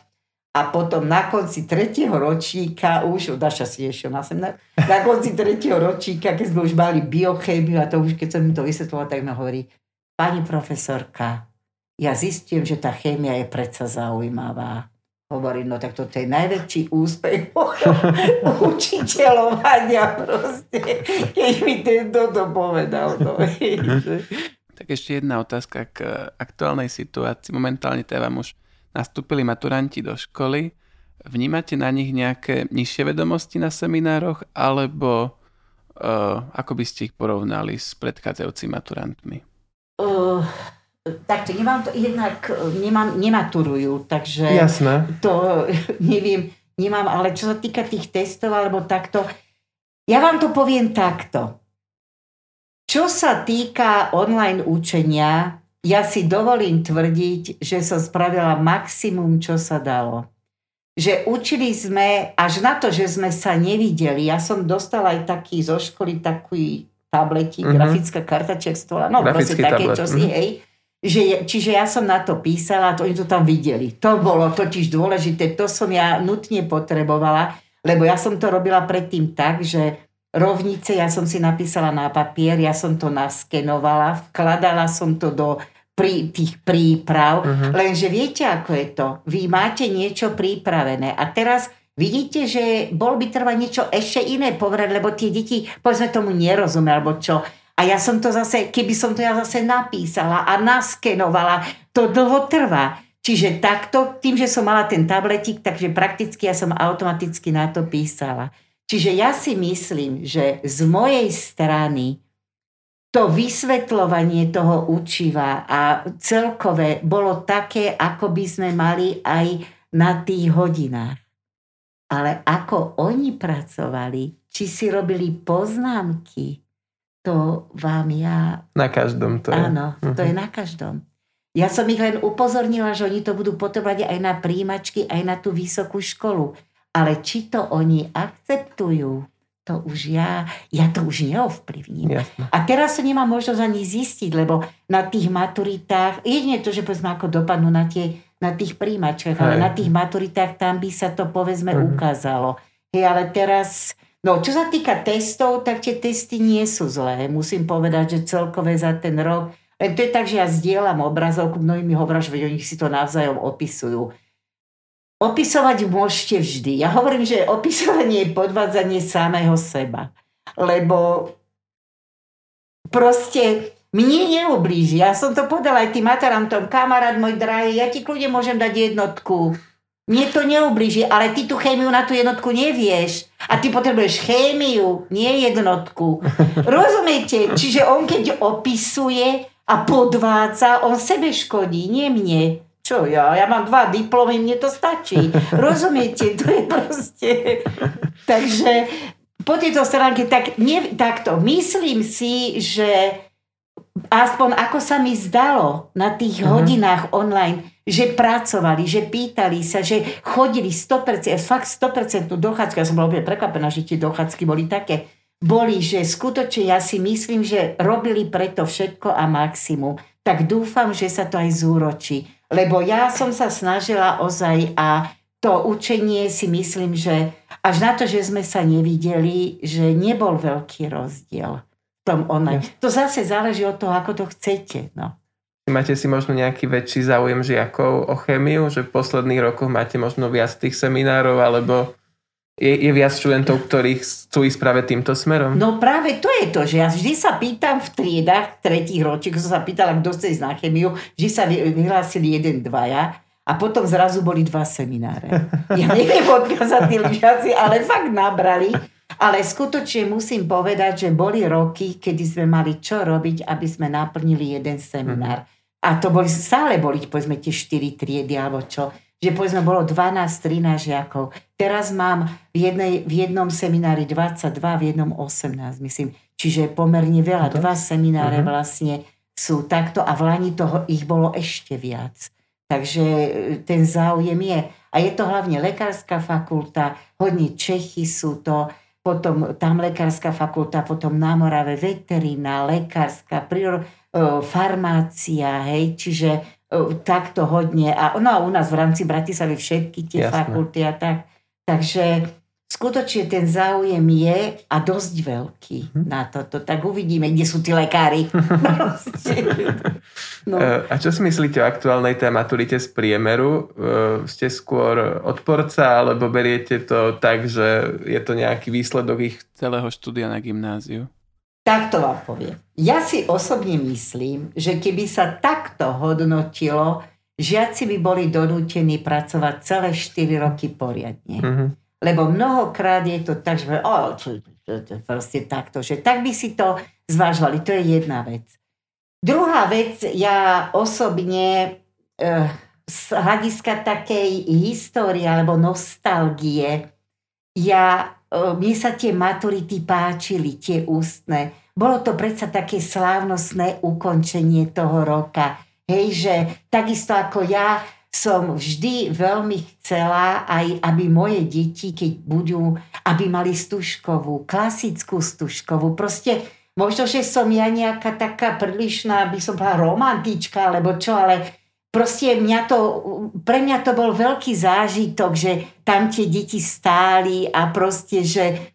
Speaker 2: A potom na konci tretieho ročníka, už, Daša si ešte na sem, na, konci tretieho ročníka, keď sme už mali biochémiu a to už keď som mi to vysvetlovala, tak mi hovorí, pani profesorka, ja zistím, že tá chémia je predsa zaujímavá. Hovorím, no tak toto je najväčší úspech učiteľovania proste, keď mi tento to povedal. No.
Speaker 1: tak ešte jedna otázka k aktuálnej situácii. Momentálne teda vám už nastúpili maturanti do školy, vnímate na nich nejaké nižšie vedomosti na seminároch, alebo uh, ako by ste ich porovnali s predchádzajúcimi maturantmi? Uh,
Speaker 2: takto, nemám to, jednak nemám, nematurujú, takže
Speaker 1: Jasné.
Speaker 2: to neviem, nemám, ale čo sa týka tých testov alebo takto, ja vám to poviem takto. Čo sa týka online učenia, ja si dovolím tvrdiť, že som spravila maximum, čo sa dalo. Že učili sme, až na to, že sme sa nevideli, ja som dostala aj taký zo školy taký tabletík, mm-hmm. grafická karta, či stola, no proste také, čo si, mm-hmm. hej. Že, čiže ja som na to písala a to oni to tam videli. To bolo totiž dôležité, to som ja nutne potrebovala, lebo ja som to robila predtým tak, že rovnice ja som si napísala na papier, ja som to naskenovala, vkladala som to do pri tých príprav, uh-huh. lenže viete, ako je to. Vy máte niečo pripravené a teraz vidíte, že bol by trvať niečo ešte iné povedať, lebo tie deti, povedzme tomu, nerozumia, alebo čo. A ja som to zase, keby som to ja zase napísala a naskenovala, to dlho trvá. Čiže takto, tým, že som mala ten tabletik, takže prakticky ja som automaticky na to písala. Čiže ja si myslím, že z mojej strany to vysvetľovanie toho učiva a celkové bolo také, ako by sme mali aj na tých hodinách. Ale ako oni pracovali, či si robili poznámky, to vám ja...
Speaker 1: Na každom to je.
Speaker 2: Áno, to je na každom. Ja som ich len upozornila, že oni to budú potrebovať aj na príjimačky, aj na tú vysokú školu. Ale či to oni akceptujú, to už ja, ja to už neovplyvním. Jasne. A teraz to nemám možnosť ani zistiť, lebo na tých maturitách, jedine to, že povedzme ako dopadnú na, tie, na tých príjimačkách, ale na tých maturitách tam by sa to povedzme uh-huh. ukázalo. Hej, ale teraz, no čo sa týka testov, tak tie testy nie sú zlé. Musím povedať, že celkové za ten rok, len to je tak, že ja zdieľam obrazovku, mnohí mi hovoria, že oni si to navzájom opisujú. Opisovať môžete vždy. Ja hovorím, že opisovanie je podvádzanie samého seba. Lebo proste mne neublíži. Ja som to povedala aj tým matarantom. Kamarát môj drahý, ja ti kľudne môžem dať jednotku. Mne to neublíži, ale ty tú chémiu na tú jednotku nevieš. A ty potrebuješ chémiu, nie jednotku. Rozumiete? Čiže on keď opisuje a podvádza, on sebe škodí, nie mne. Čo ja? Ja mám dva diplomy, mne to stačí. Rozumiete? To je proste... Takže po tejto stránke tak, nie, takto. Myslím si, že aspoň ako sa mi zdalo na tých uh-huh. hodinách online, že pracovali, že pýtali sa, že chodili 100%, fakt 100% dochádzku. Ja som bola úplne prekvapená, že tie dochádzky boli také. Boli, že skutočne ja si myslím, že robili preto všetko a maximum. Tak dúfam, že sa to aj zúročí. Lebo ja som sa snažila ozaj a to učenie si myslím, že až na to, že sme sa nevideli, že nebol veľký rozdiel v tom online. To zase záleží od toho, ako to chcete. No.
Speaker 1: Máte si možno nejaký väčší záujem žiakov o chémiu, že v posledných rokoch máte možno viac tých seminárov, alebo je, je viac študentov, ktorí chcú ísť práve týmto smerom?
Speaker 2: No práve to je to, že ja vždy sa pýtam v triedách tretích ročík, som sa pýtala, kto chce ísť na chemiu, vždy sa vyhlásili jeden, dvaja a potom zrazu boli dva semináre. Ja neviem odkázať tí lyžiaci, ale fakt nabrali. Ale skutočne musím povedať, že boli roky, kedy sme mali čo robiť, aby sme naplnili jeden seminár. A to boli, stále boli, povedzme, tie štyri triedy alebo čo že povedzme bolo 12-13 žiakov. Teraz mám v, jednej, v jednom seminári 22, v jednom 18, myslím. Čiže pomerne veľa. Dva semináre uh-huh. vlastne sú takto a v Lani toho ich bolo ešte viac. Takže e, ten záujem je. A je to hlavne lekárska fakulta, hodne Čechy sú to, potom tam lekárska fakulta, potom na Morave veterína, lekárska, príro, e, farmácia, hej, čiže takto hodne. A, no a u nás v rámci Bratislavy všetky tie Jasne. fakulty a tak. Takže skutočne ten záujem je a dosť veľký hm. na toto. Tak uvidíme, kde sú tí lekári.
Speaker 1: no. A čo si myslíte o aktuálnej té maturite z priemeru? Ste skôr odporca, alebo beriete to tak, že je to nejaký výsledok ich celého štúdia na gymnáziu?
Speaker 2: Takto vám poviem. Ja si osobne myslím, že keby sa takto hodnotilo, žiaci by boli donútení pracovať celé 4 roky poriadne. Mm-hmm. Lebo mnohokrát je to tak, že o, čo, čo, čo, proste takto, že tak by si to zvážovali. To je jedna vec. Druhá vec, ja osobne e, z hľadiska takej histórie alebo nostalgie, ja mne sa tie maturity páčili, tie ústne. Bolo to predsa také slávnostné ukončenie toho roka. Hej, že takisto ako ja som vždy veľmi chcela aj, aby moje deti, keď budú, aby mali stužkovú, klasickú stužkovú. Proste možno, že som ja nejaká taká prílišná, by som povedala romantička, alebo čo, ale proste mňa to, pre mňa to bol veľký zážitok, že tam tie deti stáli a proste, že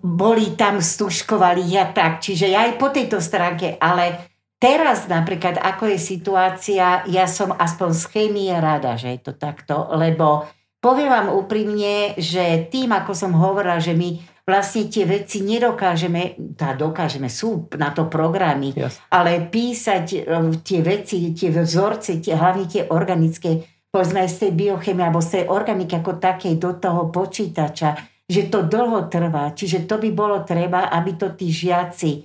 Speaker 2: boli tam, stuškovali a tak. Čiže ja aj po tejto stránke, ale teraz napríklad, ako je situácia, ja som aspoň z chémie rada, že je to takto, lebo poviem vám úprimne, že tým, ako som hovorila, že my vlastne tie veci nedokážeme, tá dokážeme, sú na to programy, yes. ale písať e, tie veci, tie vzorce, tie, hlavne tie organické, povedzme aj z tej biochemie alebo z tej organiky ako takej do toho počítača, že to dlho trvá. Čiže to by bolo treba, aby to tí žiaci,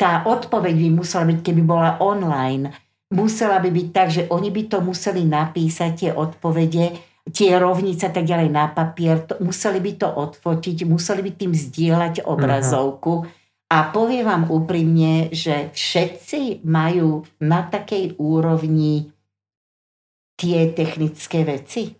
Speaker 2: tá odpoveď by musela byť, keby bola online, musela by byť tak, že oni by to museli napísať, tie odpovede, tie rovnice tak ďalej na papier, to, museli by to odfotiť, museli by tým zdieľať obrazovku. Uh-huh. A poviem vám úprimne, že všetci majú na takej úrovni tie technické veci.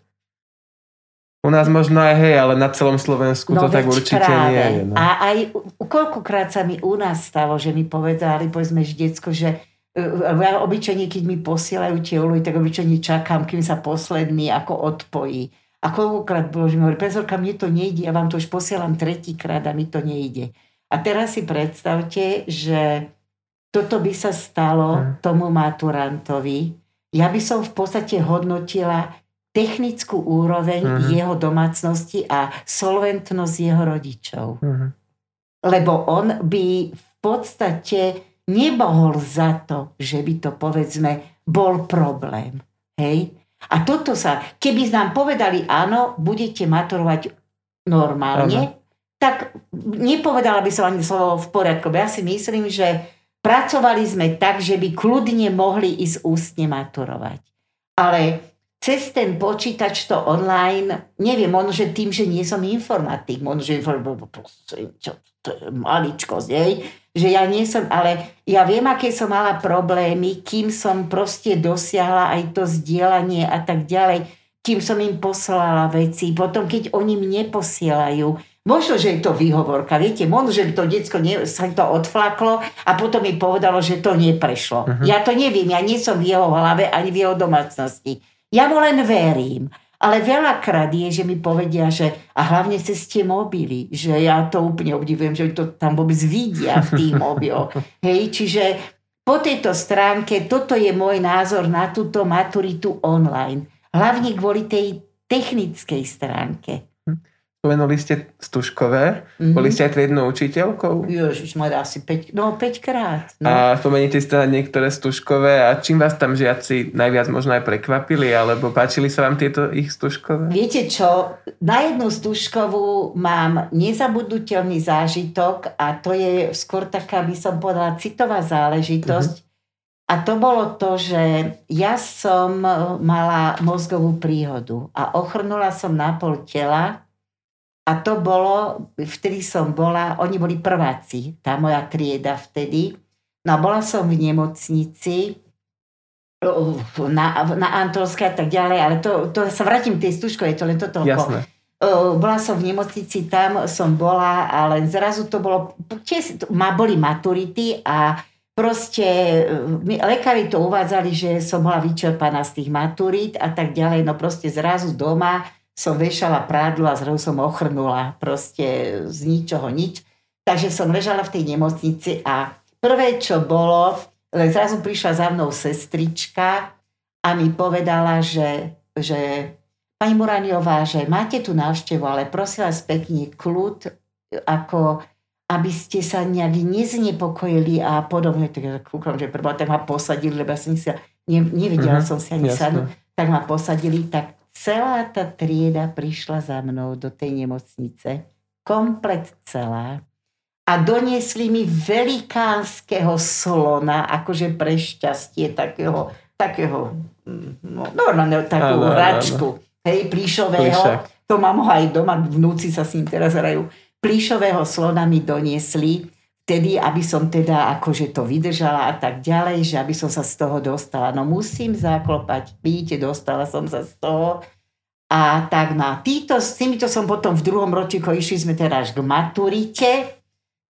Speaker 1: U nás možno aj hej, ale na celom Slovensku no to tak určite práve. nie je. No.
Speaker 2: A aj koľkokrát sa mi u nás stalo, že mi povedali, povedzme, že detsko, že ja obyčajne, keď mi posielajú tie úlohy, tak obyčajne čakám, kým sa posledný ako odpojí. A koľkokrát bolo, že mi hovorí, profesorka, mne to nejde, ja vám to už posielam tretíkrát a mi to nejde. A teraz si predstavte, že toto by sa stalo hm. tomu maturantovi. Ja by som v podstate hodnotila technickú úroveň uh-huh. jeho domácnosti a solventnosť jeho rodičov. Uh-huh. Lebo on by v podstate nemohol za to, že by to povedzme bol problém. Hej? A toto sa, keby nám povedali áno, budete maturovať normálne, ano. tak nepovedala by som ani slovo v poriadku. Ja si myslím, že pracovali sme tak, že by kľudne mohli ísť ústne maturovať. Ale cez ten počítač to online, neviem, možno, že tým, že nie som informatik, možno, že to je maličkosť, hej, že ja nie som, ale ja viem, aké som mala problémy, kým som proste dosiahla aj to zdieľanie a tak ďalej, kým som im poslala veci, potom keď oni mne posielajú, možno, že je to výhovorka, viete, možno, že to detsko ne, sa to odflaklo a potom mi povedalo, že to neprešlo. Uh-huh. Ja to neviem, ja nie som v jeho hlave ani v jeho domácnosti. Ja mu len verím. Ale veľakrát je, že mi povedia, že a hlavne cez tie mobily, že ja to úplne obdivujem, že to tam vôbec vidia v tých mobiloch. Hej, čiže po tejto stránke, toto je môj názor na túto maturitu online. Hlavne kvôli tej technickej stránke.
Speaker 1: Spomenuli ste Stužkové. Mm-hmm. Boli ste aj triednou učiteľkou?
Speaker 2: Ježiš, asi 5, no 5 krát. No.
Speaker 1: A spomeníte si teda niektoré Stužkové a čím vás tam žiaci najviac možno aj prekvapili, alebo páčili sa vám tieto ich Stužkové?
Speaker 2: Viete čo, na jednu Stužkovú mám nezabudnutelný zážitok a to je skôr taká, by som povedala, citová záležitosť. Mm-hmm A to bolo to, že ja som mala mozgovú príhodu a ochrnula som na pol tela a to bolo, vtedy som bola, oni boli prváci, tá moja trieda vtedy. No a bola som v nemocnici na, na Antolské a tak ďalej, ale to, to sa vrátim k tej stužko, je to len toto.
Speaker 1: Jasné.
Speaker 2: Bola som v nemocnici, tam som bola, ale zrazu to bolo, tiež, ma boli maturity a proste my, lekári to uvádzali, že som bola vyčerpaná z tých maturít a tak ďalej, no proste zrazu doma som vešala prádlo a zrazu som ochrnula proste z ničoho nič. Takže som ležala v tej nemocnici a prvé, čo bolo, len zrazu prišla za mnou sestrička a mi povedala, že, že Pani Muraniová, že máte tu návštevu, ale prosím vás pekne, kľud, ako aby ste sa nejak neznepokojili a podobne. Tak kúkam, že prvá tak ma posadili, lebo ja som si, ne, nevedela uh-huh, som si ani sadnúť, tak ma posadili, tak celá tá trieda prišla za mnou do tej nemocnice, komplet celá a doniesli mi velikánskeho slona, akože pre šťastie takého, takého no, normálne takú račku hej, plíšového, to mám ho aj doma, vnúci sa s ním teraz hrajú, plíšového slona mi doniesli, vtedy, aby som teda akože to vydržala a tak ďalej, že aby som sa z toho dostala. No musím zaklopať, vidíte, dostala som sa z toho. A tak na týto, s týmito som potom v druhom ročíku išli sme až k maturite.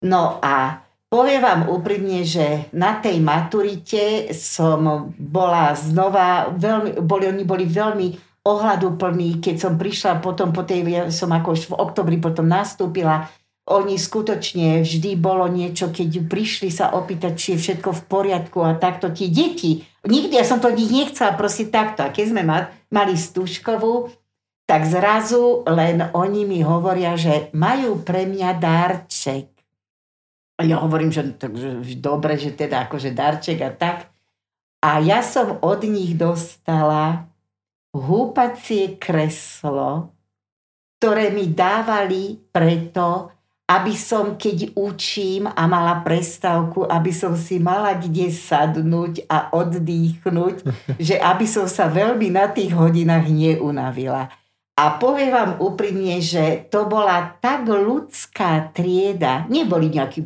Speaker 2: No a poviem vám úprimne, že na tej maturite som bola znova, veľmi, boli, oni boli veľmi ohľaduplný, keď som prišla potom po tej, ja som ako už v oktobri potom nastúpila, oni skutočne vždy bolo niečo, keď prišli sa opýtať, či je všetko v poriadku a takto tie deti. Nikdy ja som to nich nechcela prosiť takto. A keď sme mali stúžkovú, tak zrazu len oni mi hovoria, že majú pre mňa darček. A ja hovorím, že, že dobre, že teda akože darček a tak. A ja som od nich dostala húpacie kreslo, ktoré mi dávali preto, aby som, keď učím a mala prestávku, aby som si mala kde sadnúť a oddychnúť, že aby som sa veľmi na tých hodinách neunavila. A poviem vám úprimne, že to bola tak ľudská trieda. Neboli nejakí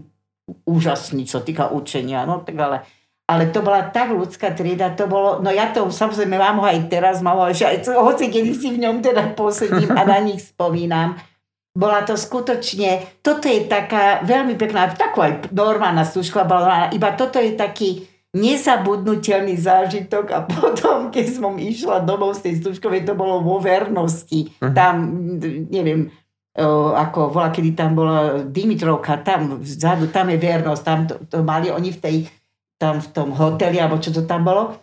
Speaker 2: úžasní, čo týka učenia, no tak ale ale to bola tak ľudská trieda, to bolo, no ja to samozrejme mám ho aj teraz, mám ho aj, hoci kedy si v ňom teda posedím a na nich spomínam. Bola to skutočne, toto je taká veľmi pekná, takú aj normálna stužka bola, iba toto je taký nezabudnutelný zážitok a potom, keď som išla domov z tej stužkovej, to bolo vo vernosti. Uh-huh. Tam, neviem, ako bola, kedy tam bola Dimitrovka, tam vzadu, tam je vernosť, tam to, to mali oni v tej tam v tom hoteli, alebo čo to tam bolo.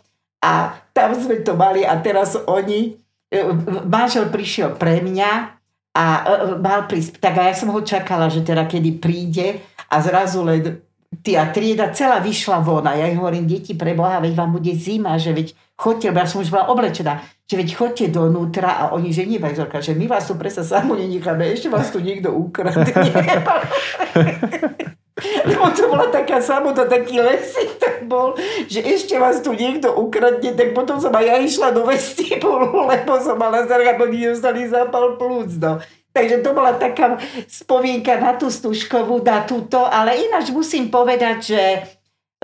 Speaker 2: A tam sme to mali a teraz oni, e, manžel prišiel pre mňa a e, mal prísť, tak a ja som ho čakala, že teda kedy príde a zrazu len tia trieda celá vyšla von. A ja im hovorím, deti pre Boha, veď vám bude zima, že veď chodte, ja som už bola oblečená, že veď chodte donútra. A oni, že nie, Bajzorka, že my vás tu presa samo nenecháme, ešte vás tu niekto ukradne. Lebo to bola taká samota, taký lesík tak bol, že ešte vás tu niekto ukradne, tak potom som aj ja išla do vestibulu, lebo som mala zrga, bo dostali zápal plúc. No. Takže to bola taká spomienka na tú stužkovú, na túto, ale ináč musím povedať, že,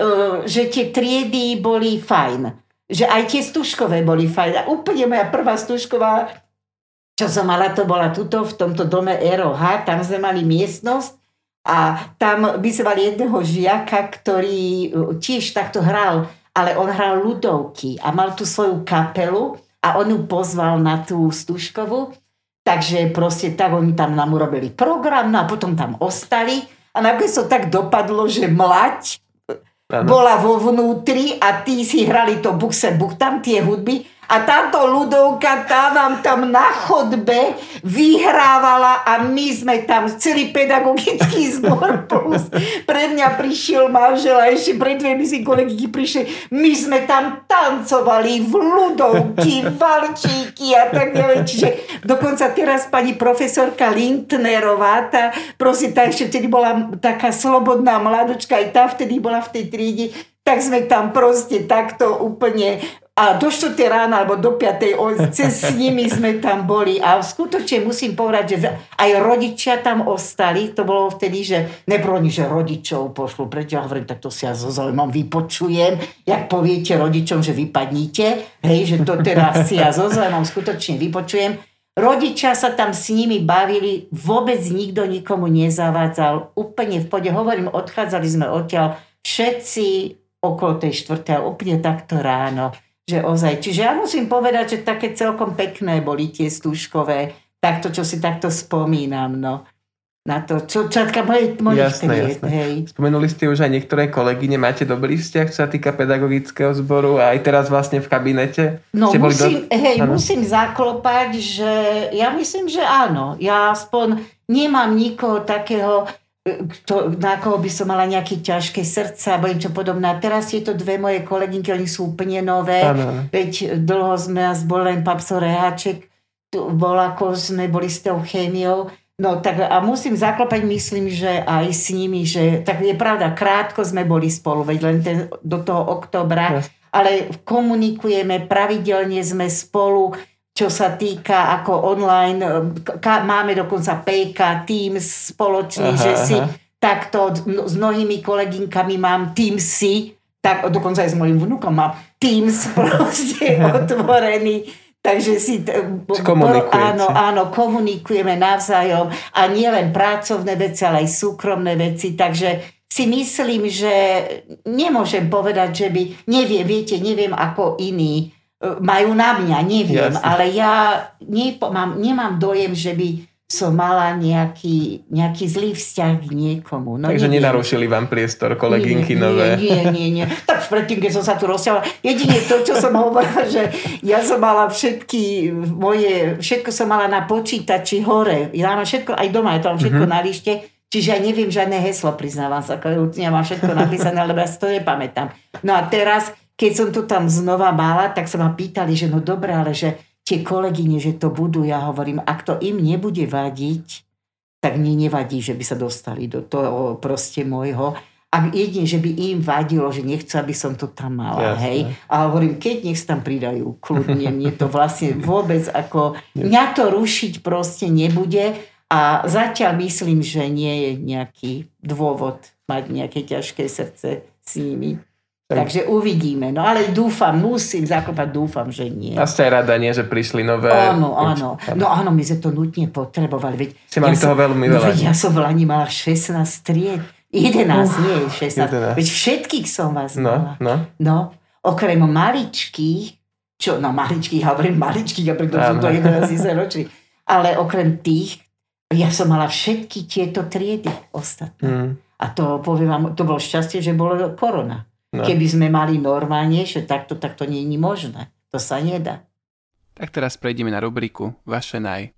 Speaker 2: uh, že tie triedy boli fajn. Že aj tie stužkové boli fajn. A úplne moja prvá stužková, čo som mala, to bola tuto v tomto dome ROH, tam sme mali miestnosť a tam mali jedného žiaka, ktorý uh, tiež takto hral, ale on hral ľudovky a mal tú svoju kapelu a on ju pozval na tú stužkovú. Takže proste tak oni tam nám urobili program no a potom tam ostali. A nakoniec to tak dopadlo, že mlať ano. bola vo vnútri a tí si hrali to bukse buk tam tie hudby a táto ľudovka tá nám tam na chodbe vyhrávala a my sme tam celý pedagogický zbor plus. Pre mňa prišiel manžel a ešte pred dve si kolegy prišli. My sme tam tancovali v ľudovky, valčíky a tak ďalej. Čiže dokonca teraz pani profesorka Lindnerová, tá, prosím, tá ešte vtedy bola taká slobodná mladočka, aj tá vtedy bola v tej triede, tak sme tam proste takto úplne a do 4 rána alebo do 5 cez s nimi sme tam boli. A skutočne musím povedať, že aj rodičia tam ostali, to bolo vtedy, že nebroni, že rodičov pošlu, prečo ja hovorím, tak to si ja so zaujímom vypočujem, jak poviete rodičom, že vypadnite, hej, že to teraz si ja so zaujímom skutočne vypočujem. Rodičia sa tam s nimi bavili, vôbec nikto nikomu nezavádzal, úplne v pode. Hovorím, odchádzali sme odtiaľ všetci okolo tej štvrtej, úplne takto ráno že ozaj. Čiže ja musím povedať, že také celkom pekné boli tie stúškové, takto, čo si takto spomínam, no. Na to, čo, čatka moje, mojich
Speaker 1: jasné, tried, jasné. hej. Spomenuli ste už aj niektoré kolegyne, máte dobrý vzťah, čo sa týka pedagogického zboru a aj teraz vlastne v kabinete?
Speaker 2: No musím, do... hej, musím zaklopať, že ja myslím, že áno. Ja aspoň nemám nikoho takého, to, na koho by som mala nejaké ťažké srdce alebo niečo podobné. A teraz tieto dve moje kolegynky, oni sú úplne nové. Ano. Veď dlho sme nás bol len Papso Reháček, bol ako sme boli s tou chémiou. No tak a musím zaklopať, myslím, že aj s nimi, že tak je pravda, krátko sme boli spolu, veď len ten, do toho oktobra, yes. ale komunikujeme, pravidelne sme spolu, čo sa týka ako online, ka, máme dokonca PK, Teams spoločný, aha, že si aha. takto s mnohými koleginkami mám Teamsy, tak dokonca aj s mojim vnukom mám Teams proste otvorený. Takže si... Áno, áno, komunikujeme navzájom a nie len pracovné veci, ale aj súkromné veci. Takže si myslím, že nemôžem povedať, že by... Neviem, viete, neviem ako iní majú na mňa, neviem, Jasne. ale ja nepo, mám, nemám dojem, že by som mala nejaký, nejaký zlý vzťah k niekomu.
Speaker 1: No, Takže neviem. nenarušili vám priestor kolegynky
Speaker 2: nie,
Speaker 1: nové?
Speaker 2: Nie, nie, nie. Tak predtým, keď som sa tu rozsiaľala, jedine to, čo som hovorila, že ja som mala všetky moje, všetko som mala na počítači hore. Ja mám všetko, aj doma je tam všetko mm-hmm. na lište, čiže ja neviem žiadne heslo, priznávam sa, ja mám všetko napísané, lebo ja si to nepamätám. No a teraz keď som to tam znova mala, tak sa ma pýtali, že no dobré, ale že tie kolegyne, že to budú, ja hovorím, ak to im nebude vadiť, tak mne nevadí, že by sa dostali do toho proste môjho. Ak jedine, že by im vadilo, že nechcú, aby som to tam mala, Jasne. hej. A hovorím, keď nech sa tam pridajú, kľudne, mne to vlastne vôbec ako, mňa to rušiť proste nebude a zatiaľ myslím, že nie je nejaký dôvod mať nejaké ťažké srdce s nimi. Takže uvidíme. No ale dúfam, musím zakopať, dúfam, že nie.
Speaker 1: A ste aj rada, nie, že prišli nové...
Speaker 2: Áno, áno. No áno, my sme to nutne potrebovali. Veď
Speaker 1: Ste mali ja toho som, veľmi veľa.
Speaker 2: No, ja som v Lani mala 16 tried. 11, uh, nie 16. 11. Veď všetkých som vás
Speaker 1: no,
Speaker 2: mala.
Speaker 1: No.
Speaker 2: no, okrem maličkých, čo, no maličkých, ja hovorím maličkých, a preto sú to 11 ročí. Ale okrem tých, ja som mala všetky tieto triedy ostatné. Mm. A to poviem vám, to bolo šťastie, že bolo korona. No. Keby sme mali normálnejšie, takto, tak to nie je možné. To sa nedá.
Speaker 1: Tak teraz prejdeme na rubriku Vaše naj.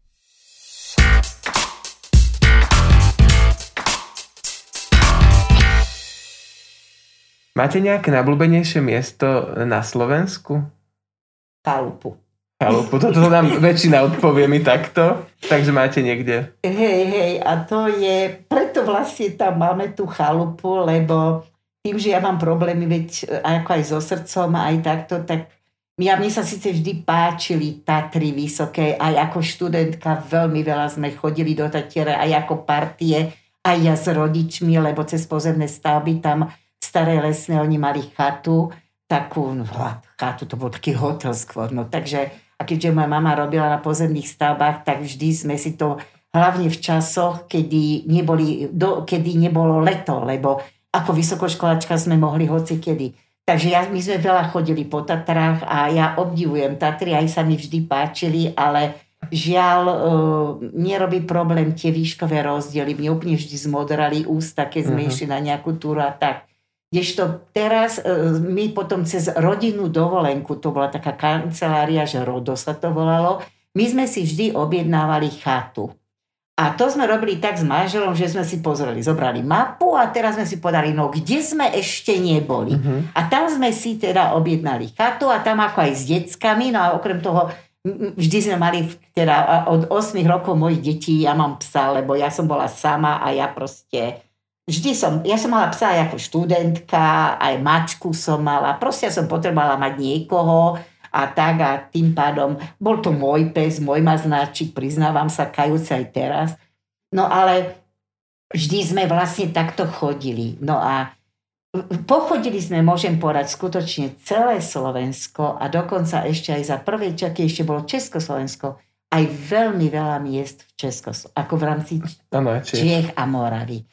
Speaker 1: Máte nejaké najblúbenejšie miesto na Slovensku?
Speaker 2: Chalupu.
Speaker 1: Chalupu, toto nám väčšina odpovie mi takto, takže máte niekde.
Speaker 2: Hej, hej, a to je, preto vlastne tam máme tú chalupu, lebo tým, že ja mám problémy, veď e, ako aj so srdcom, aj takto, tak ja, mne sa síce vždy páčili Tatry vysoké, aj ako študentka veľmi veľa sme chodili do Tatiere, aj ako partie, aj ja s rodičmi, lebo cez pozemné stavby tam staré lesné, oni mali chatu, takú, no, chatu, to bol taký hotel skôr, no takže, a keďže moja mama robila na pozemných stavbách, tak vždy sme si to, hlavne v časoch, kedy, neboli, do, kedy nebolo leto, lebo ako vysokoškolačka sme mohli hoci kedy. Takže ja, my sme veľa chodili po Tatrách a ja obdivujem Tatry, aj sa mi vždy páčili, ale žiaľ e, nerobí problém tie výškové rozdiely. Mne úplne vždy zmodrali ústa, keď sme uh-huh. išli na nejakú túru a tak. Kdežto teraz e, my potom cez rodinnú dovolenku, to bola taká kancelária, že Rodo sa to volalo, my sme si vždy objednávali chatu. A to sme robili tak s manželom, že sme si pozreli, zobrali mapu a teraz sme si podali, no kde sme ešte neboli. Uh-huh. A tam sme si teda objednali chatu a tam ako aj s deckami, no a okrem toho vždy sme mali, teda od 8 rokov mojich detí, ja mám psa, lebo ja som bola sama a ja proste vždy som, ja som mala psa aj ako študentka, aj mačku som mala, proste som potrebovala mať niekoho a tak a tým pádom, bol to môj pes, môj maznačík, priznávam sa, kajúci aj teraz. No ale vždy sme vlastne takto chodili. No a Pochodili sme, môžem povedať, skutočne celé Slovensko a dokonca ešte aj za prvej čaky ešte bolo Československo, aj veľmi veľa miest v Československu, ako v rámci ano, Čiech a Moravy.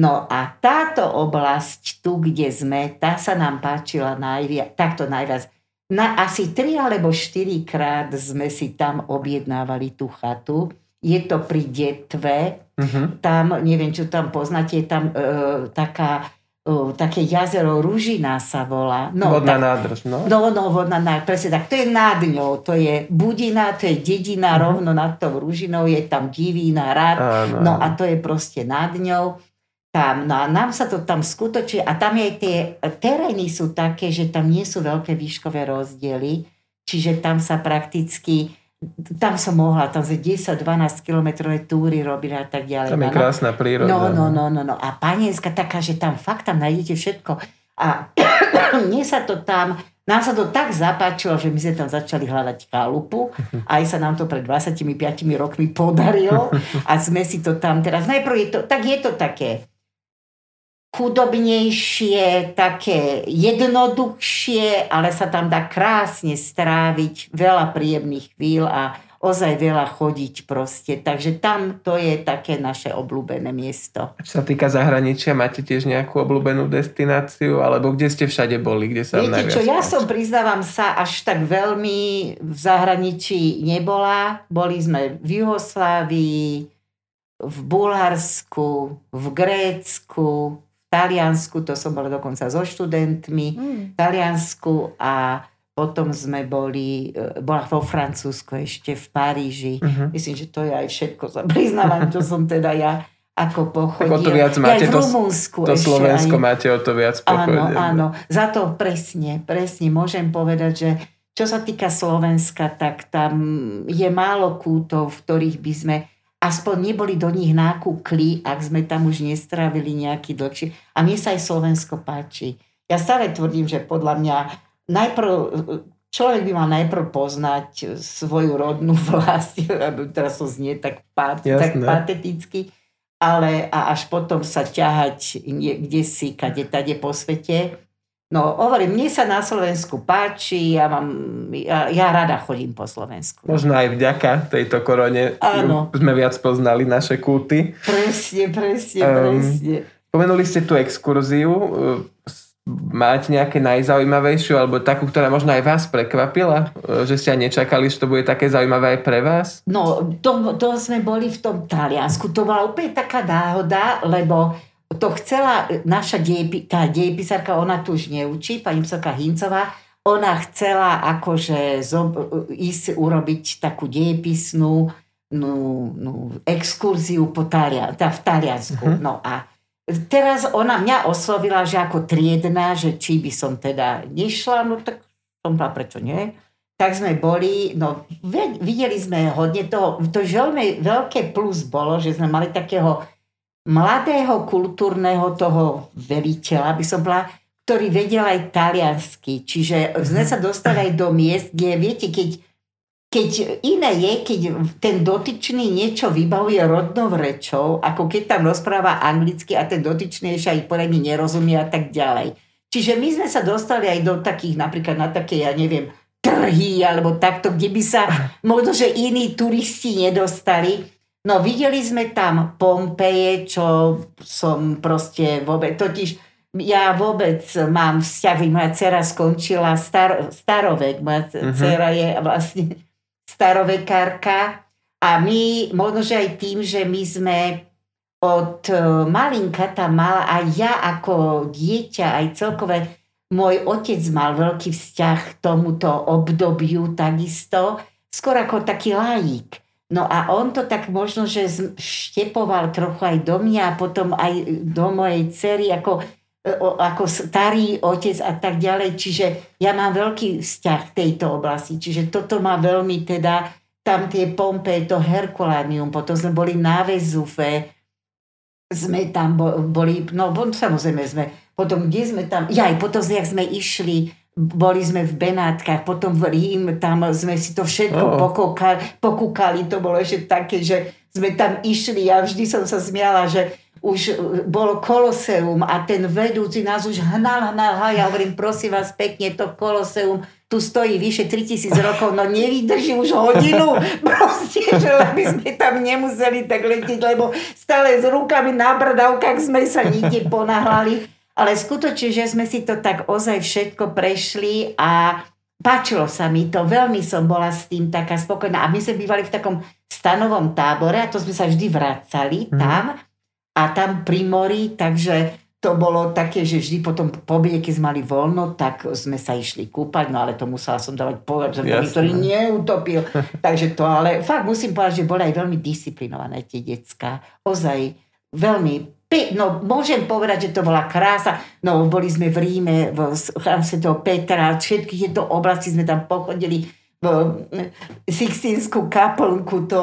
Speaker 2: No a táto oblasť, tu kde sme, tá sa nám páčila najviac, takto najviac. Na asi tri alebo štyri krát sme si tam objednávali tú chatu. Je to pri Detve. Uh-huh. Tam, neviem, čo tam poznáte, je tam e, taká uh, také jazero Ružina sa volá.
Speaker 1: No, vodná tak, nádrž, no?
Speaker 2: No, no, vodná nádrž, presne tak. To je nad ňou, to je Budina, to je dedina, uh-huh. rovno nad tou Ružinou je tam Divína, Rad, Áno. no a to je proste nad ňou. Tam, no a nám sa to tam skutočí a tam aj tie terény sú také, že tam nie sú veľké výškové rozdiely, čiže tam sa prakticky tam som mohla, tam sa 10-12 kilometrové túry robili a tak ďalej.
Speaker 1: Tam je krásna príroda.
Speaker 2: No, no, no, no, no. A panienska taká, že tam fakt tam nájdete všetko. A mne sa to tam, nám sa to tak zapáčilo, že my sme tam začali hľadať chalupu. Aj sa nám to pred 25 rokmi podarilo. A sme si to tam teraz, najprv je to, tak je to také chudobnejšie, také jednoduchšie, ale sa tam dá krásne stráviť veľa príjemných chvíľ a ozaj veľa chodiť proste. Takže tam to je také naše obľúbené miesto.
Speaker 1: Čo sa týka zahraničia, máte tiež nejakú obľúbenú destináciu? Alebo kde ste všade boli? Kde sa
Speaker 2: Viete čo, ja som, priznávam sa, až tak veľmi v zahraničí nebola. Boli sme v Juhoslávii, v Bulharsku, v Grécku, Taliansku, to som bola dokonca so študentmi, mm. v Taliansku a potom sme boli, e, bola vo Francúzsku ešte v Paríži. Uh-huh. Myslím, že to je aj všetko. Priznávam, čo som teda ja ako pochodil.
Speaker 1: Tak o to viac máte, ja v Rumunsku to, to Slovensko aj, máte o to viac pochodil.
Speaker 2: Áno, áno. Za to presne, presne môžem povedať, že čo sa týka Slovenska, tak tam je málo kútov, v ktorých by sme aspoň neboli do nich nákukli, ak sme tam už nestrávili nejaký dlhší. A mne sa aj Slovensko páči. Ja stále tvrdím, že podľa mňa najprv, človek by mal najprv poznať svoju rodnú vlast, teraz to znie tak, pat, tak pateticky, ale a až potom sa ťahať kde si, kade, tade po svete. No, hovorím, mne sa na Slovensku páči, ja, mám, ja, ja rada chodím po Slovensku.
Speaker 1: Možno aj vďaka tejto korone Áno. sme viac poznali naše kulty.
Speaker 2: Presne, presne, um, presne.
Speaker 1: Spomenuli ste tú exkurziu. Máte nejaké najzaujímavejšiu, alebo takú, ktorá možno aj vás prekvapila? Že ste aj nečakali, že to bude také zaujímavé aj pre vás?
Speaker 2: No, to, to sme boli v tom Taliansku. To bola úplne taká náhoda, lebo to chcela naša dejpi, tá dejpisárka, ona tu už neučí, pani psovka Hincová, ona chcela akože zob, ísť urobiť takú dejepisnú no, no, exkurziu po Talia, tá v Taliansku. Uh-huh. No a teraz ona mňa oslovila, že ako triedna, že či by som teda nešla, no tak som bola, prečo nie? Tak sme boli, no videli sme hodne toho, to veľmi veľké plus bolo, že sme mali takého mladého kultúrneho toho veliteľa, by som bola, ktorý vedel aj taliansky. Čiže sme sa dostali aj do miest, kde viete, keď, keď iné je, keď ten dotyčný niečo vybavuje rodnou rečou, ako keď tam rozpráva anglicky a ten dotyčný ešte aj poradne nerozumie a tak ďalej. Čiže my sme sa dostali aj do takých, napríklad na také, ja neviem, trhy alebo takto, kde by sa možno, že iní turisti nedostali. No videli sme tam Pompeje, čo som proste vôbec, totiž ja vôbec mám vzťah, moja dcera skončila star, starovek, moja uh-huh. dcera je vlastne starovekárka a my, možno, že aj tým, že my sme od e, malinka tam mala aj ja ako dieťa, aj celkové môj otec mal veľký vzťah k tomuto obdobiu takisto, skôr ako taký lajík. No a on to tak možno, že štepoval trochu aj do mňa a potom aj do mojej cery ako, e, ako starý otec a tak ďalej. Čiže ja mám veľký vzťah v tejto oblasti. Čiže toto má veľmi teda, tam tie pompe, to Herkulánium, potom sme boli na Vezufe, sme tam boli, no samozrejme sme, potom kde sme tam, ja aj potom, jak sme išli, boli sme v Benátkach, potom v Rím, tam sme si to všetko oh. pokúkali, pokúkali, to bolo ešte také, že sme tam išli, ja vždy som sa smiala, že už bolo koloseum a ten vedúci nás už hnal, hnal, hnal, ja hovorím, prosím vás pekne, to koloseum tu stojí vyše 3000 rokov, no nevydrží už hodinu, proste, že by sme tam nemuseli tak letieť, lebo stále s rukami na brdavkách sme sa nikde ponáhľali. Ale skutočne, že sme si to tak ozaj všetko prešli a páčilo sa mi to, veľmi som bola s tým taká spokojná. A my sme bývali v takom stanovom tábore a to sme sa vždy vracali mm. tam a tam pri mori, takže to bolo také, že vždy potom po keď sme mali voľno, tak sme sa išli kúpať, no ale to musela som dávať povedať, niektorý neutopil. Takže to, ale fakt musím povedať, že boli aj veľmi disciplinované tie decka. Ozaj veľmi No, môžem povedať, že to bola krása. No, boli sme v Ríme, v chrám Sv. Petra, všetky tieto oblasti sme tam pochodili v Sixtínskú kaplnku, to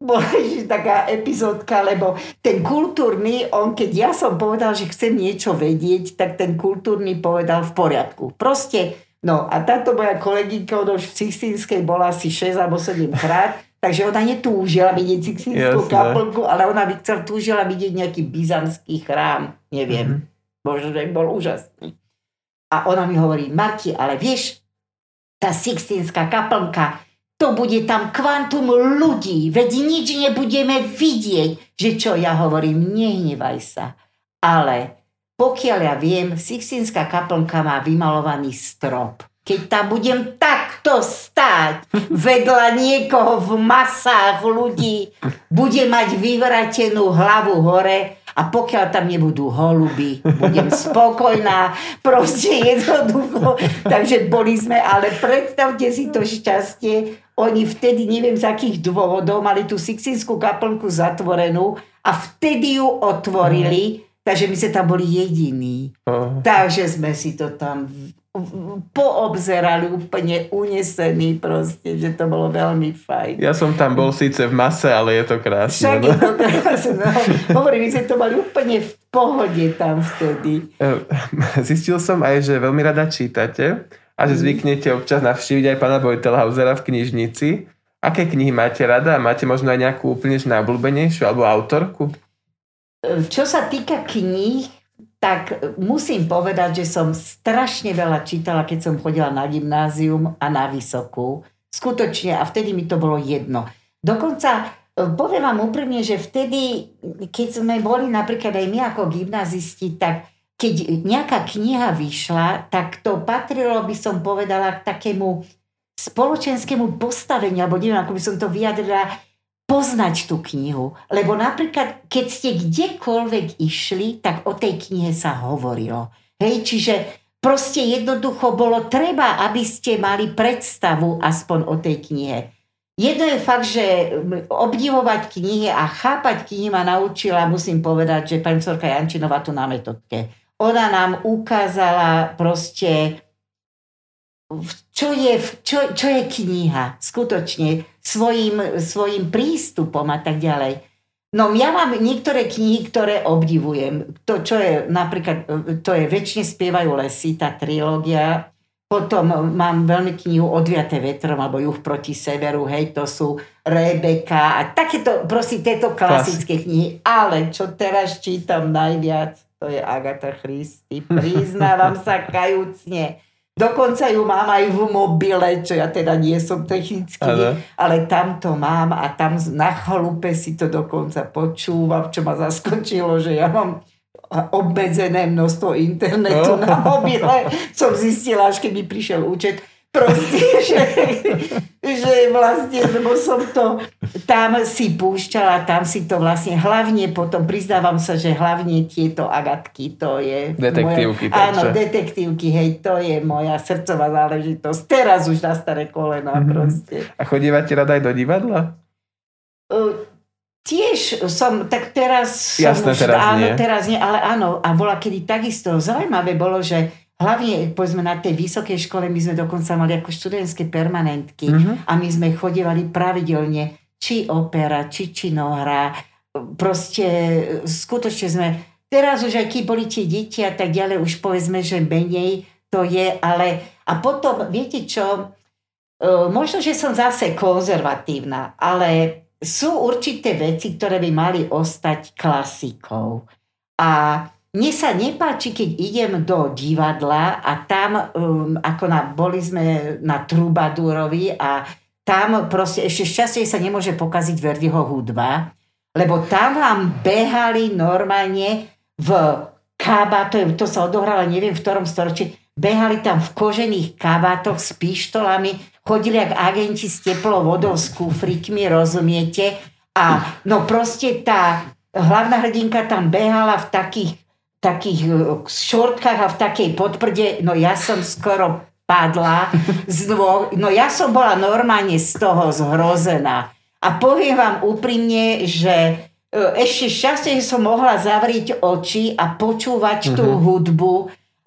Speaker 2: bola taká epizódka, lebo ten kultúrny, on keď ja som povedal, že chcem niečo vedieť, tak ten kultúrny povedal v poriadku. Proste, no a táto moja kolegynka, ona už v Sixtínskej bola asi 6 alebo 7 krát, takže ona netúžila vidieť Sixtínskú kaplnku, ale ona túžila vidieť nejaký byzantský chrám, neviem, mm-hmm. možno, že bol úžasný. A ona mi hovorí, Marti, ale vieš, tá Sixtínska kaplnka, to bude tam kvantum ľudí, veď nič nebudeme vidieť, že čo ja hovorím, nehnevaj sa. Ale pokiaľ ja viem, Sixtinská kaplnka má vymalovaný strop. Keď tam budem takto stáť vedľa niekoho v masách ľudí, bude mať vyvratenú hlavu hore a pokiaľ tam nebudú holuby, budem spokojná, proste jednoducho. Takže boli sme, ale predstavte si to šťastie, oni vtedy, neviem z akých dôvodov, mali tú Sixtinskú kaplnku zatvorenú a vtedy ju otvorili, mm. takže my sme tam boli jediní. Takže sme si to tam poobzerali úplne unesení proste, že to bolo veľmi fajn.
Speaker 1: Ja som tam bol síce v mase, ale je to krásne.
Speaker 2: Však no? je to krásne. No. Hovorím, my sme to mali úplne v pohode tam vtedy.
Speaker 1: Zistil som aj, že veľmi rada čítate a že mhm. zvyknete občas navštíviť aj pána Vojtelhausera v knižnici. Aké knihy máte rada máte možno aj nejakú úplne najobľúbenejšiu alebo autorku?
Speaker 2: Čo sa týka kníh, tak musím povedať, že som strašne veľa čítala, keď som chodila na gymnázium a na vysokú. Skutočne, a vtedy mi to bolo jedno. Dokonca e, poviem vám úprimne, že vtedy, keď sme boli napríklad aj my ako gymnazisti, tak keď nejaká kniha vyšla, tak to patrilo, by som povedala, k takému spoločenskému postaveniu, alebo neviem, ako by som to vyjadrila, poznať tú knihu. Lebo napríklad, keď ste kdekoľvek išli, tak o tej knihe sa hovorilo. Hej, čiže proste jednoducho bolo treba, aby ste mali predstavu aspoň o tej knihe. Jedno je fakt, že obdivovať knihy a chápať knihy ma naučila, musím povedať, že pani Sorka Jančinová tu na metodke ona nám ukázala proste, čo je, čo, čo je kniha, skutočne, svojim, svojim prístupom a tak ďalej. No ja mám niektoré knihy, ktoré obdivujem. To, čo je napríklad, to je Večne spievajú lesy, tá trilógia. Potom mám veľmi knihu Odviaté vetrom, alebo Juh proti severu, hej, to sú Rebeka a takéto, prosím, tieto klasické knihy. Ale čo teraz čítam najviac, to je Agatha Christie. Priznávam sa kajúcne. Dokonca ju mám aj v mobile, čo ja teda nie som technicky, ale, ale tam to mám a tam na chalupe si to dokonca počúvam, čo ma zaskočilo, že ja mám obmedzené množstvo internetu no. na mobile. Som zistila, až keď mi prišiel účet, Proste, že, že vlastne, lebo som to tam si púšťala, tam si to vlastne hlavne potom, priznávam sa, že hlavne tieto agatky, to je...
Speaker 1: Detektívky.
Speaker 2: Moja, áno, detektívky, hej, to je moja srdcová záležitosť. Teraz už na staré kolena mm-hmm. proste.
Speaker 1: A chodívate rada aj do divadla?
Speaker 2: Uh, Tiež som, tak teraz
Speaker 1: Jasné, som už, teraz
Speaker 2: áno,
Speaker 1: nie.
Speaker 2: teraz nie, ale áno, a bola kedy takisto zaujímavé bolo, že hlavne povedzme na tej vysokej škole my sme dokonca mali ako študentské permanentky mm-hmm. a my sme chodívali pravidelne či opera, či činohra, proste skutočne sme, teraz už aj keď boli tie deti a tak ďalej, už povedzme, že menej to je, ale a potom, viete čo, e, možno, že som zase konzervatívna, ale sú určité veci, ktoré by mali ostať klasikou. A mne sa nepáči, keď idem do divadla a tam, um, ako na, boli sme na Trubadúrovi a tam proste ešte šťastie sa nemôže pokaziť Verdiho hudba, lebo tam vám behali normálne v kába, to, to sa odohralo neviem v ktorom storočí, behali tam v kožených kabátoch s pištolami, chodili jak agenti s teplou vodou, s kufrikmi, rozumiete? A no proste tá hlavná hrdinka tam behala v takých, takých e, šortkách a v takej podprde, no ja som skoro padla z dvoch, no ja som bola normálne z toho zhrozená. A poviem vám úprimne, že e, ešte šťastie, že som mohla zavrieť oči a počúvať mm-hmm. tú mhm. hudbu,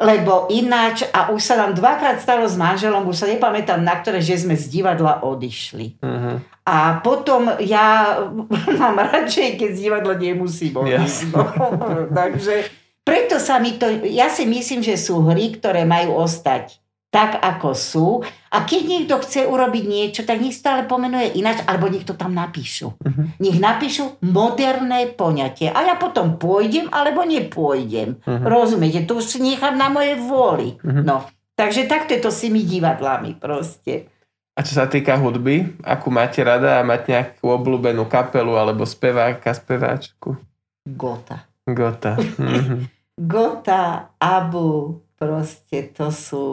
Speaker 2: lebo ináč, a už sa nám dvakrát stalo s manželom, už sa nepamätám na ktoré, že sme z divadla odišli. Mm-hmm. A potom ja mám radšej, keď z divadla nemusím odísť. Yes. No. Takže preto sa mi to, ja si myslím, že sú hry, ktoré majú ostať tak, ako sú. A keď niekto chce urobiť niečo, tak nech stále pomenuje ináč, alebo nech to tam napíšu. Uh-huh. Nech napíšu moderné poňatie. A ja potom pôjdem, alebo nepôjdem. Uh-huh. Rozumiete? To už si nechám na mojej vôli. Uh-huh. No. Takže takto je to s tými divadlami proste.
Speaker 1: A čo sa týka hudby, akú máte rada a máte nejakú obľúbenú kapelu alebo speváka, speváčku?
Speaker 2: Gota.
Speaker 1: Gota. Mhm.
Speaker 2: Gota, Abu, Proste to sú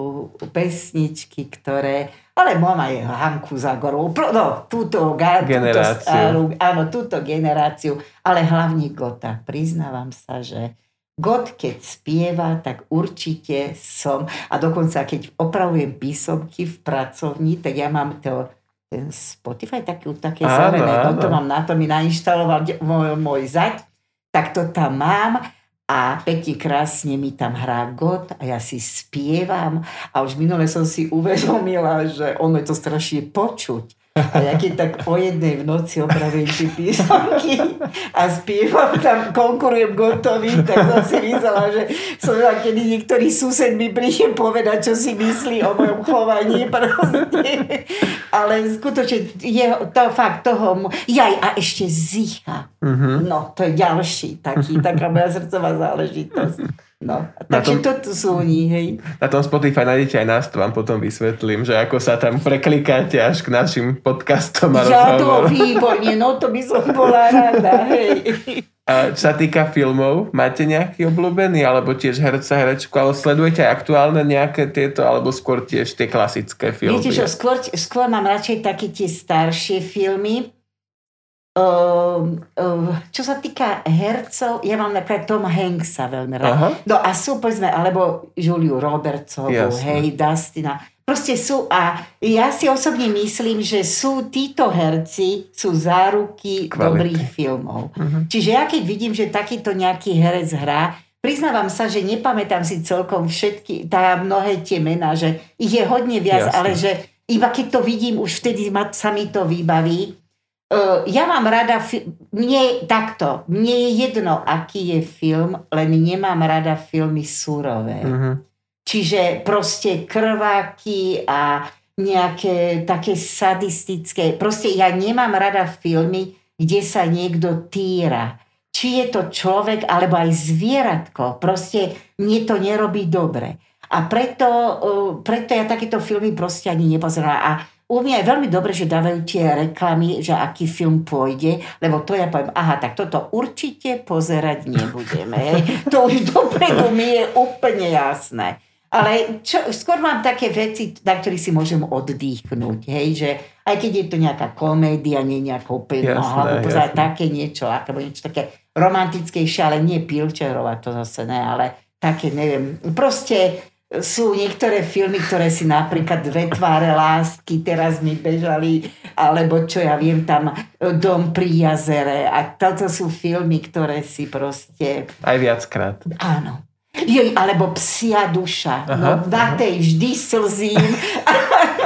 Speaker 2: pesničky, ktoré... Ale mám aj Hanku Zagorovú, no, túto,
Speaker 1: generáciu. Túto
Speaker 2: áno, túto generáciu, ale hlavne Gota. Priznávam sa, že Got, keď spieva, tak určite som, a dokonca keď opravujem písomky v pracovni, tak ja mám to, ten Spotify taký, také zelené, no to mám na to, mi nainštaloval môj, môj zať, tak to tam mám a pekne krásne mi tam hrá God a ja si spievam a už minule som si uvedomila, že ono je to strašne počuť. A ja keď tak o jednej v noci opravujem tie písomky a spievam tam, konkurujem gotovi, tak som si myslela, že som kedy niektorý sused mi príde povedať, čo si myslí o mojom chovaní proste. Ale skutočne je to fakt toho... Jaj, a ešte zicha. Mm-hmm. No, to je ďalší taký, taká moja srdcová záležitosť. No, takže tom, to oni, hej.
Speaker 1: Na tom Spotify nájdete aj nás, to vám potom vysvetlím, že ako sa tam preklikáte až k našim podcastom a
Speaker 2: Ja to výborne, no to by som bola rada, hej.
Speaker 1: A čo sa týka filmov, máte nejaký obľúbený, alebo tiež herca, herečku, ale sledujete aj aktuálne nejaké tieto, alebo skôr tiež tie klasické filmy?
Speaker 2: Viete čo, skôr, skôr mám radšej také tie staršie filmy, čo sa týka hercov, ja mám napríklad Tom Hanksa veľmi rád. Aha. No a sú, povedzme, alebo Juliu Robertsovú, hej, Dustina. Proste sú, a ja si osobne myslím, že sú títo herci, sú záruky Kvality. dobrých filmov. Uh-huh. Čiže ja keď vidím, že takýto nejaký herec hrá, priznávam sa, že nepamätám si celkom všetky, tá mnohé tie mená, že ich je hodne viac, Jasne. ale že iba keď to vidím, už vtedy ma, sa mi to vybaví. Ja mám rada, fi- mne takto, mne je jedno, aký je film, len nemám rada filmy súrové. Uh-huh. Čiže proste krváky a nejaké také sadistické, proste ja nemám rada filmy, kde sa niekto týra. Či je to človek, alebo aj zvieratko. Proste mne to nerobí dobre. A preto, preto ja takéto filmy proste ani nepozerám. A u mňa je veľmi dobre, že dávajú tie reklamy, že aký film pôjde, lebo to ja poviem, aha, tak toto určite pozerať nebudeme. to už dopredu mi je úplne jasné. Ale čo, skôr mám také veci, na ktorých si môžem oddychnúť, hej, že aj keď je to nejaká komédia, nie nejaká úplne, alebo pozerať také niečo, alebo niečo také romantickejšie, ale nie Pilčerová, to zase ne, ale také, neviem, proste sú niektoré filmy, ktoré si napríklad Dve tváre lásky teraz mi bežali, alebo čo ja viem tam Dom pri jazere a toto sú filmy, ktoré si proste...
Speaker 1: Aj viackrát.
Speaker 2: Áno. Jo, alebo psia duša. Aha, no, na tej vždy slzím.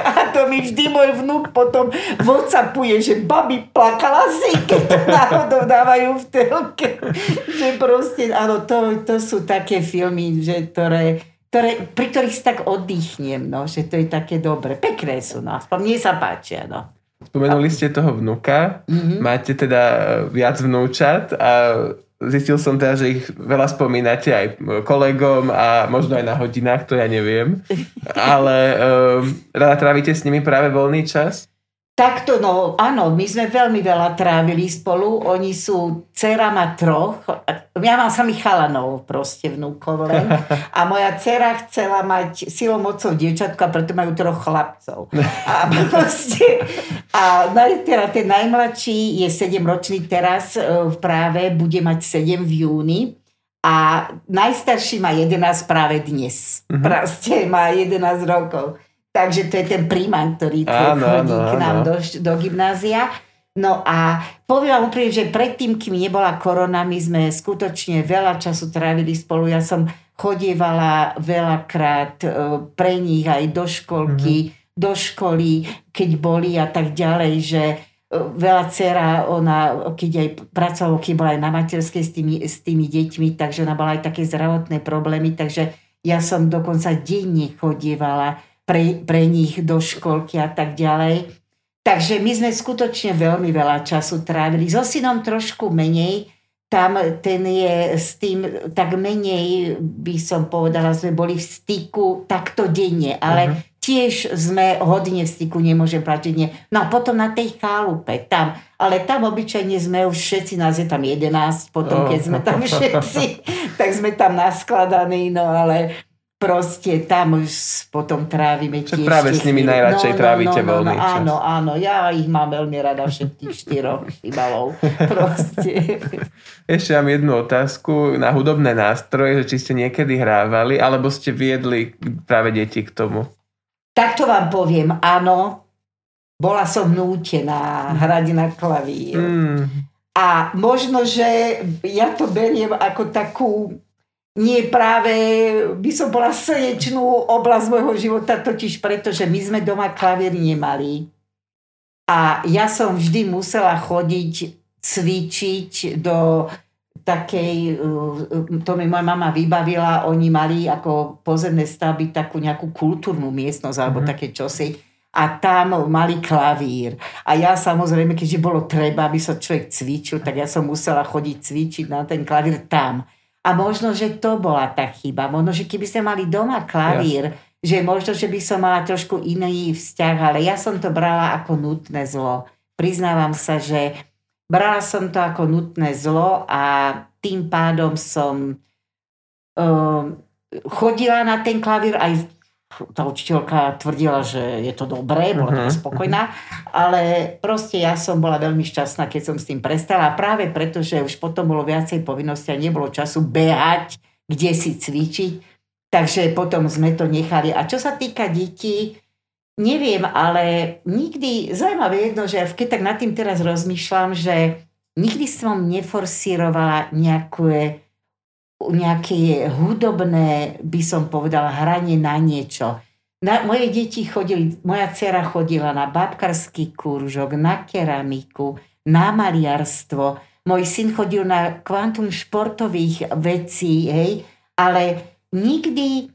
Speaker 2: A to to mi vždy môj vnúk potom whatsappuje, že babi plakala si, keď to náhodou dávajú v telke. že proste, áno, to, to sú také filmy, že, ktoré, ktoré, pri ktorých si tak oddychnem, no, že to je také dobre. Pekné sú, no, aspoň mne sa páčia, no.
Speaker 1: Spomenuli ste toho vnuka, mm-hmm. máte teda viac vnúčat a zistil som teda, že ich veľa spomínate aj kolegom a možno aj na hodinách, to ja neviem. Ale um, rada trávite s nimi práve voľný čas?
Speaker 2: Takto, no áno, my sme veľmi veľa trávili spolu. Oni sú, dcera má troch, ja mám sami chalanov proste vnúkov len. A moja dcera chcela mať silou mocou dievčatku a preto majú troch chlapcov. A proste, a teda ten najmladší je 7 ročný teraz e, v práve, bude mať 7 v júni. A najstarší má 11 práve dnes. Uh-huh. Proste má 11 rokov. Takže to je ten príjmaň, ktorý áno, chodí áno, k nám áno. do, do gymnázia. No a poviem vám úprimne, že predtým, kým nebola korona, my sme skutočne veľa času trávili spolu. Ja som chodievala veľakrát e, pre nich aj do školky, mm-hmm. do školy, keď boli a tak ďalej, že e, veľa dcera, ona, keď aj pracovala, keď bola aj na materskej s tými, s tými deťmi, takže ona bola aj také zdravotné problémy, takže ja som dokonca denne chodievala pre, pre nich do školky a tak ďalej. Takže my sme skutočne veľmi veľa času trávili. So synom trošku menej, tam ten je s tým tak menej, by som povedala, sme boli v styku takto denne, ale uh-huh. tiež sme hodne v styku, nemôžem povedať, nie. No a potom na tej chálupe, tam, ale tam obyčajne sme už všetci, nás je tam 11, potom keď sme tam všetci, tak sme tam naskladaní, no ale proste tam už potom trávime
Speaker 1: tiež. práve s nimi najradšej no, no, trávite no, no, voľný
Speaker 2: no, čas. Áno, áno, ja ich mám veľmi rada všetkých štyroch chybalov. Proste.
Speaker 1: Ešte mám jednu otázku na hudobné nástroje, že či ste niekedy hrávali, alebo ste viedli práve deti k tomu?
Speaker 2: Takto vám poviem, áno. Bola som nútená hrať na klavír. Mm. A možno, že ja to beriem ako takú nie práve, by som bola slnečnú oblasť môjho života, totiž preto, že my sme doma klavier nemali. A ja som vždy musela chodiť, cvičiť do takej, to mi moja mama vybavila, oni mali ako pozemné stavby takú nejakú kultúrnu miestnosť alebo mm-hmm. také čosi a tam mali klavír. A ja samozrejme, keďže bolo treba, aby sa človek cvičil, tak ja som musela chodiť cvičiť na ten klavír tam. A možno, že to bola tá chyba. Možno, že keby sme mali doma klavír, yes. že možno, že by som mala trošku iný vzťah, ale ja som to brala ako nutné zlo. Priznávam sa, že brala som to ako nutné zlo a tým pádom som um, chodila na ten klavír aj tá učiteľka tvrdila, že je to dobré, bola uh-huh. spokojná, ale proste ja som bola veľmi šťastná, keď som s tým prestala. Práve preto, že už potom bolo viacej povinnosti a nebolo času behať, kde si cvičiť, takže potom sme to nechali. A čo sa týka detí, neviem, ale nikdy, zaujímavé jedno, že keď tak nad tým teraz rozmýšľam, že nikdy som neforsírovala nejaké nejaké hudobné, by som povedala, hranie na niečo. Na, moje deti chodili, moja dcera chodila na babkarský kúržok, na keramiku, na maliarstvo. Môj syn chodil na kvantum športových vecí, hej, ale nikdy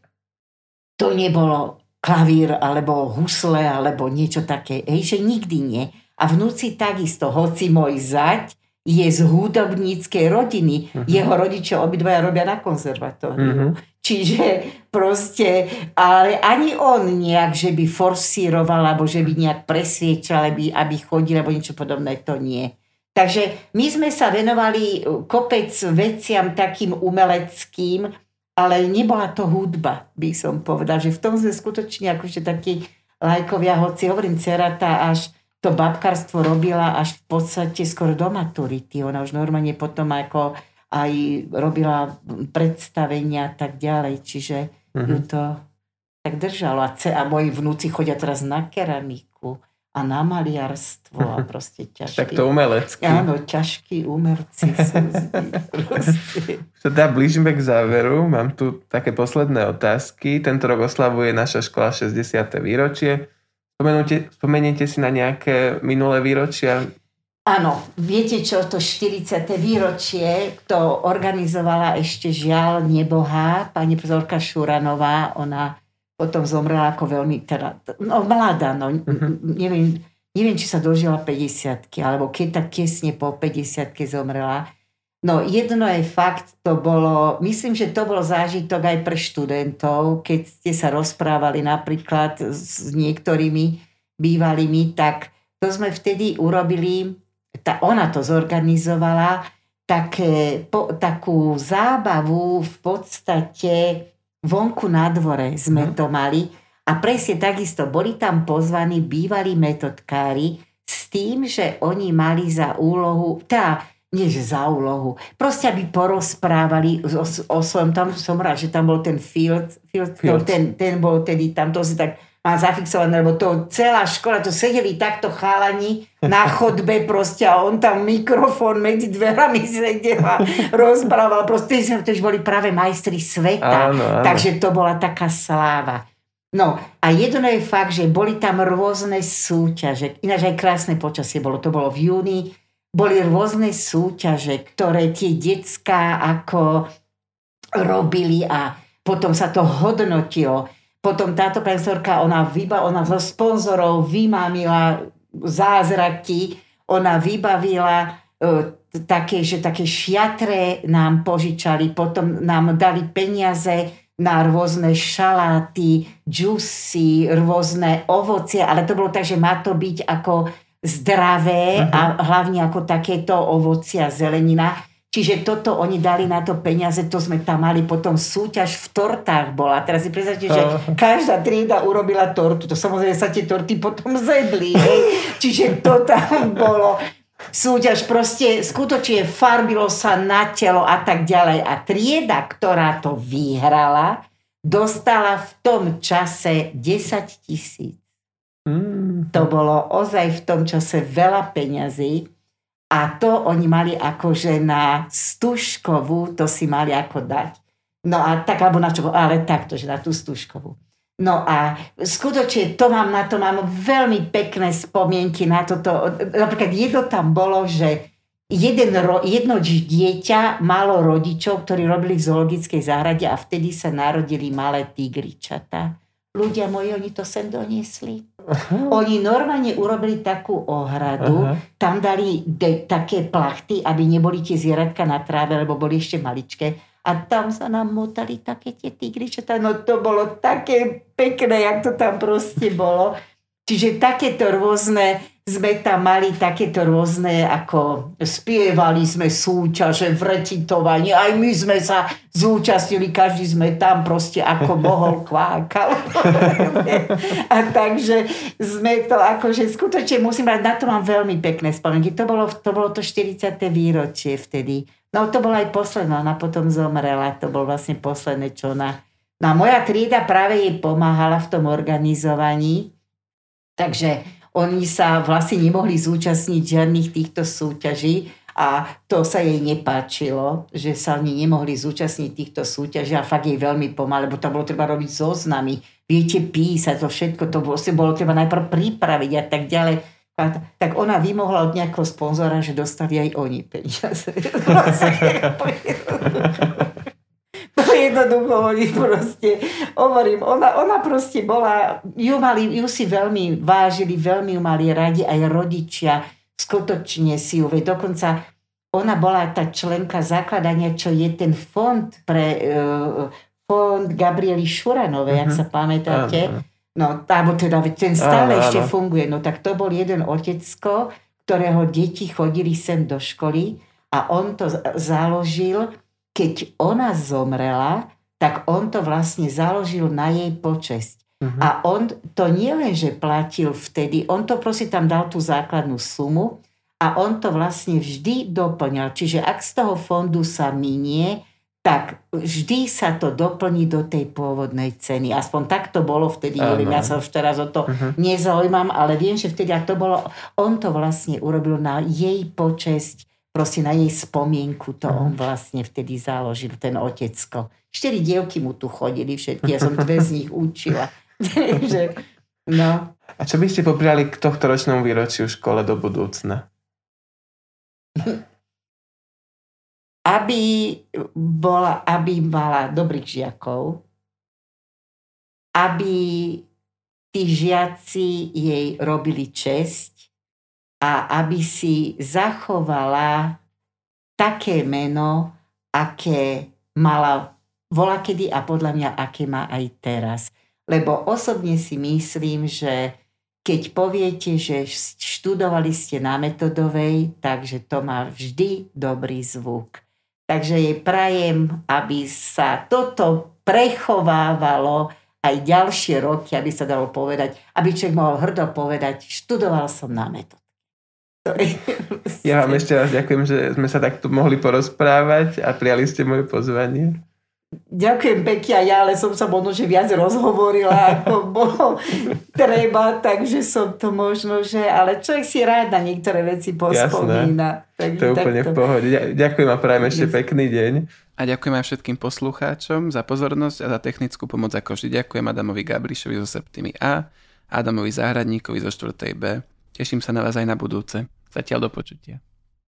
Speaker 2: to nebolo klavír, alebo husle, alebo niečo také, hej, že nikdy nie. A vnúci takisto, hoci môj zať je z hudobníckej rodiny. Uh-huh. Jeho rodičia obidvaja robia na konzervatóriu. Uh-huh. Čiže proste, ale ani on nejak, že by forsíroval, alebo že by nejak presviečal, aby, aby chodil, alebo niečo podobné, to nie. Takže my sme sa venovali kopec veciam takým umeleckým, ale nebola to hudba, by som povedal, že v tom sme skutočne akože takí lajkovia, hoci hovorím, cerata až to babkarstvo robila až v podstate skoro do maturity. Ona už normálne potom ako aj robila predstavenia a tak ďalej, čiže mm-hmm. ju to tak držalo. A, ce, a moji vnúci chodia teraz na keramiku a na maliarstvo a proste ťažký.
Speaker 1: tak to umelecky.
Speaker 2: Áno, ťažkí umerci sú
Speaker 1: teda blížime k záveru. Mám tu také posledné otázky. Tento rok oslavuje naša škola 60. výročie. Spomeniete, spomeniete si na nejaké minulé výročia?
Speaker 2: Áno, viete čo, to 40. výročie, to organizovala ešte žiaľ nebohá, pani profesorka Šuranová, ona potom zomrela ako veľmi, teda, no mladá, no, uh-huh. neviem, neviem, či sa dožila 50 alebo keď tak tesne po 50 zomrela. No jedno je fakt, to bolo, myslím, že to bol zážitok aj pre študentov, keď ste sa rozprávali napríklad s niektorými bývalými, tak to sme vtedy urobili tá, ona to zorganizovala, také, po, takú zábavu v podstate vonku na dvore sme mm. to mali. A presne takisto boli tam pozvaní bývalí metodkári s tým, že oni mali za úlohu, tá, nie že za úlohu, proste aby porozprávali o, o svojom, tam som rád, že tam bol ten field, field, field. ten, ten bol tedy tam, to si tak má zafixované, lebo to celá škola, to sedeli takto chalani na chodbe proste a on tam mikrofón medzi dverami sedel a rozprával. Proste to už boli práve majstri sveta. Áno, áno. Takže to bola taká sláva. No a jedno je fakt, že boli tam rôzne súťaže. Ináč aj krásne počasie bolo. To bolo v júni. Boli rôzne súťaže, ktoré tie decka ako robili a potom sa to hodnotilo. Potom táto profesorka, ona, vyba, ona zo sponzorov vymámila zázraky, ona vybavila uh, také, že také šiatre nám požičali, potom nám dali peniaze na rôzne šaláty, džusy, rôzne ovocie, ale to bolo tak, že má to byť ako zdravé uh-huh. a hlavne ako takéto ovocia, zelenina. Čiže toto oni dali na to peniaze, to sme tam mali potom súťaž v tortách bola. Teraz si predstavte, že každá trieda urobila tortu. To samozrejme sa tie torty potom zedli. Hej. Čiže to tam bolo súťaž proste skutočne farbilo sa na telo a tak ďalej. A trieda, ktorá to vyhrala, dostala v tom čase 10 tisíc. Mm. To bolo ozaj v tom čase veľa peňazí. A to oni mali akože na stužkovú, to si mali ako dať. No a tak, alebo na čo, ale takto, že na tú stužkovú. No a skutočne to mám, na to mám veľmi pekné spomienky na toto. Napríklad jedno tam bolo, že jeden, jedno dieťa malo rodičov, ktorí robili v zoologickej záhrade a vtedy sa narodili malé tigričata. Ľudia moji, oni to sem doniesli. Aha. Oni normálne urobili takú ohradu, Aha. tam dali de, také plachty, aby neboli tie zvieratka na tráve, lebo boli ešte maličké. A tam sa nám motali také tie tigričatá. No to bolo také pekné, jak to tam proste bolo. Čiže takéto rôzne sme tam mali takéto rôzne, ako spievali sme súťaže v recitovaní, aj my sme sa zúčastnili, každý sme tam proste ako mohol kvákal. a takže sme to akože skutočne musím mať, na to mám veľmi pekné spomienky. To bolo, to bolo to 40. výročie vtedy. No to bola aj posledná, ona potom zomrela, to bolo vlastne posledné, čo ona... No a moja trieda práve jej pomáhala v tom organizovaní, takže oni sa vlastne nemohli zúčastniť žiadnych týchto súťaží a to sa jej nepáčilo, že sa oni nemohli zúčastniť týchto súťaží a fakt jej veľmi pomáha, lebo to bolo treba robiť zoznamy, viete písať, to všetko to bolo, bolo treba najprv pripraviť a tak ďalej. A tak ona vymohla od nejakého sponzora, že dostali aj oni peniaze. jednoducho oni proste, hovorím, ona, ona proste bola, ju, mali, ju si veľmi vážili, veľmi ju mali radi aj rodičia, skutočne si ju, veď dokonca ona bola tá členka zakladania, čo je ten fond pre uh, fond Gabriely Šuranovej, uh-huh. ak mhm. sa pamätáte. Uh-huh. No, alebo teda ten stále uh-huh. ešte funguje. No tak to bol jeden otecko, ktorého deti chodili sem do školy a on to založil keď ona zomrela, tak on to vlastne založil na jej počesť. Uh-huh. A on to len, že platil vtedy, on to proste tam dal tú základnú sumu a on to vlastne vždy doplňal. Čiže ak z toho fondu sa minie, tak vždy sa to doplní do tej pôvodnej ceny. Aspoň tak to bolo vtedy, uh-huh. neviem, ja sa už teraz o to uh-huh. nezaujímam, ale viem, že vtedy, ak to bolo, on to vlastne urobil na jej počesť proste na jej spomienku to on mhm. vlastne vtedy založil, ten otecko. Štyri dievky mu tu chodili všetky, ja som dve z nich učila. Takže No.
Speaker 1: A čo by ste popriali k tohto ročnému výročiu v škole do budúcna?
Speaker 2: aby bola, aby mala dobrých žiakov, aby tí žiaci jej robili česť a aby si zachovala také meno, aké mala volakedy a podľa mňa, aké má aj teraz. Lebo osobne si myslím, že keď poviete, že študovali ste na metodovej, takže to má vždy dobrý zvuk. Takže jej prajem, aby sa toto prechovávalo aj ďalšie roky, aby sa dalo povedať, aby človek mohol hrdo povedať, študoval som na metod.
Speaker 1: Ja vám ešte raz ďakujem, že sme sa takto mohli porozprávať a prijali ste moje pozvanie.
Speaker 2: Ďakujem pekne ja, ale som sa možno, že viac rozhovorila, ako bolo treba, takže som to možno, že... Ale človek si rád na niektoré veci pospomína.
Speaker 1: Takže to je úplne takto. v pohode. Ďakujem a prajem ešte pekný deň.
Speaker 3: A ďakujem aj všetkým poslucháčom za pozornosť a za technickú pomoc ako vždy. Ďakujem Adamovi Gabrišovi zo Septimi A, Adamovi Záhradníkovi zo 4. B. Teším sa na vás aj na budúce. Zatiaľ do počutia.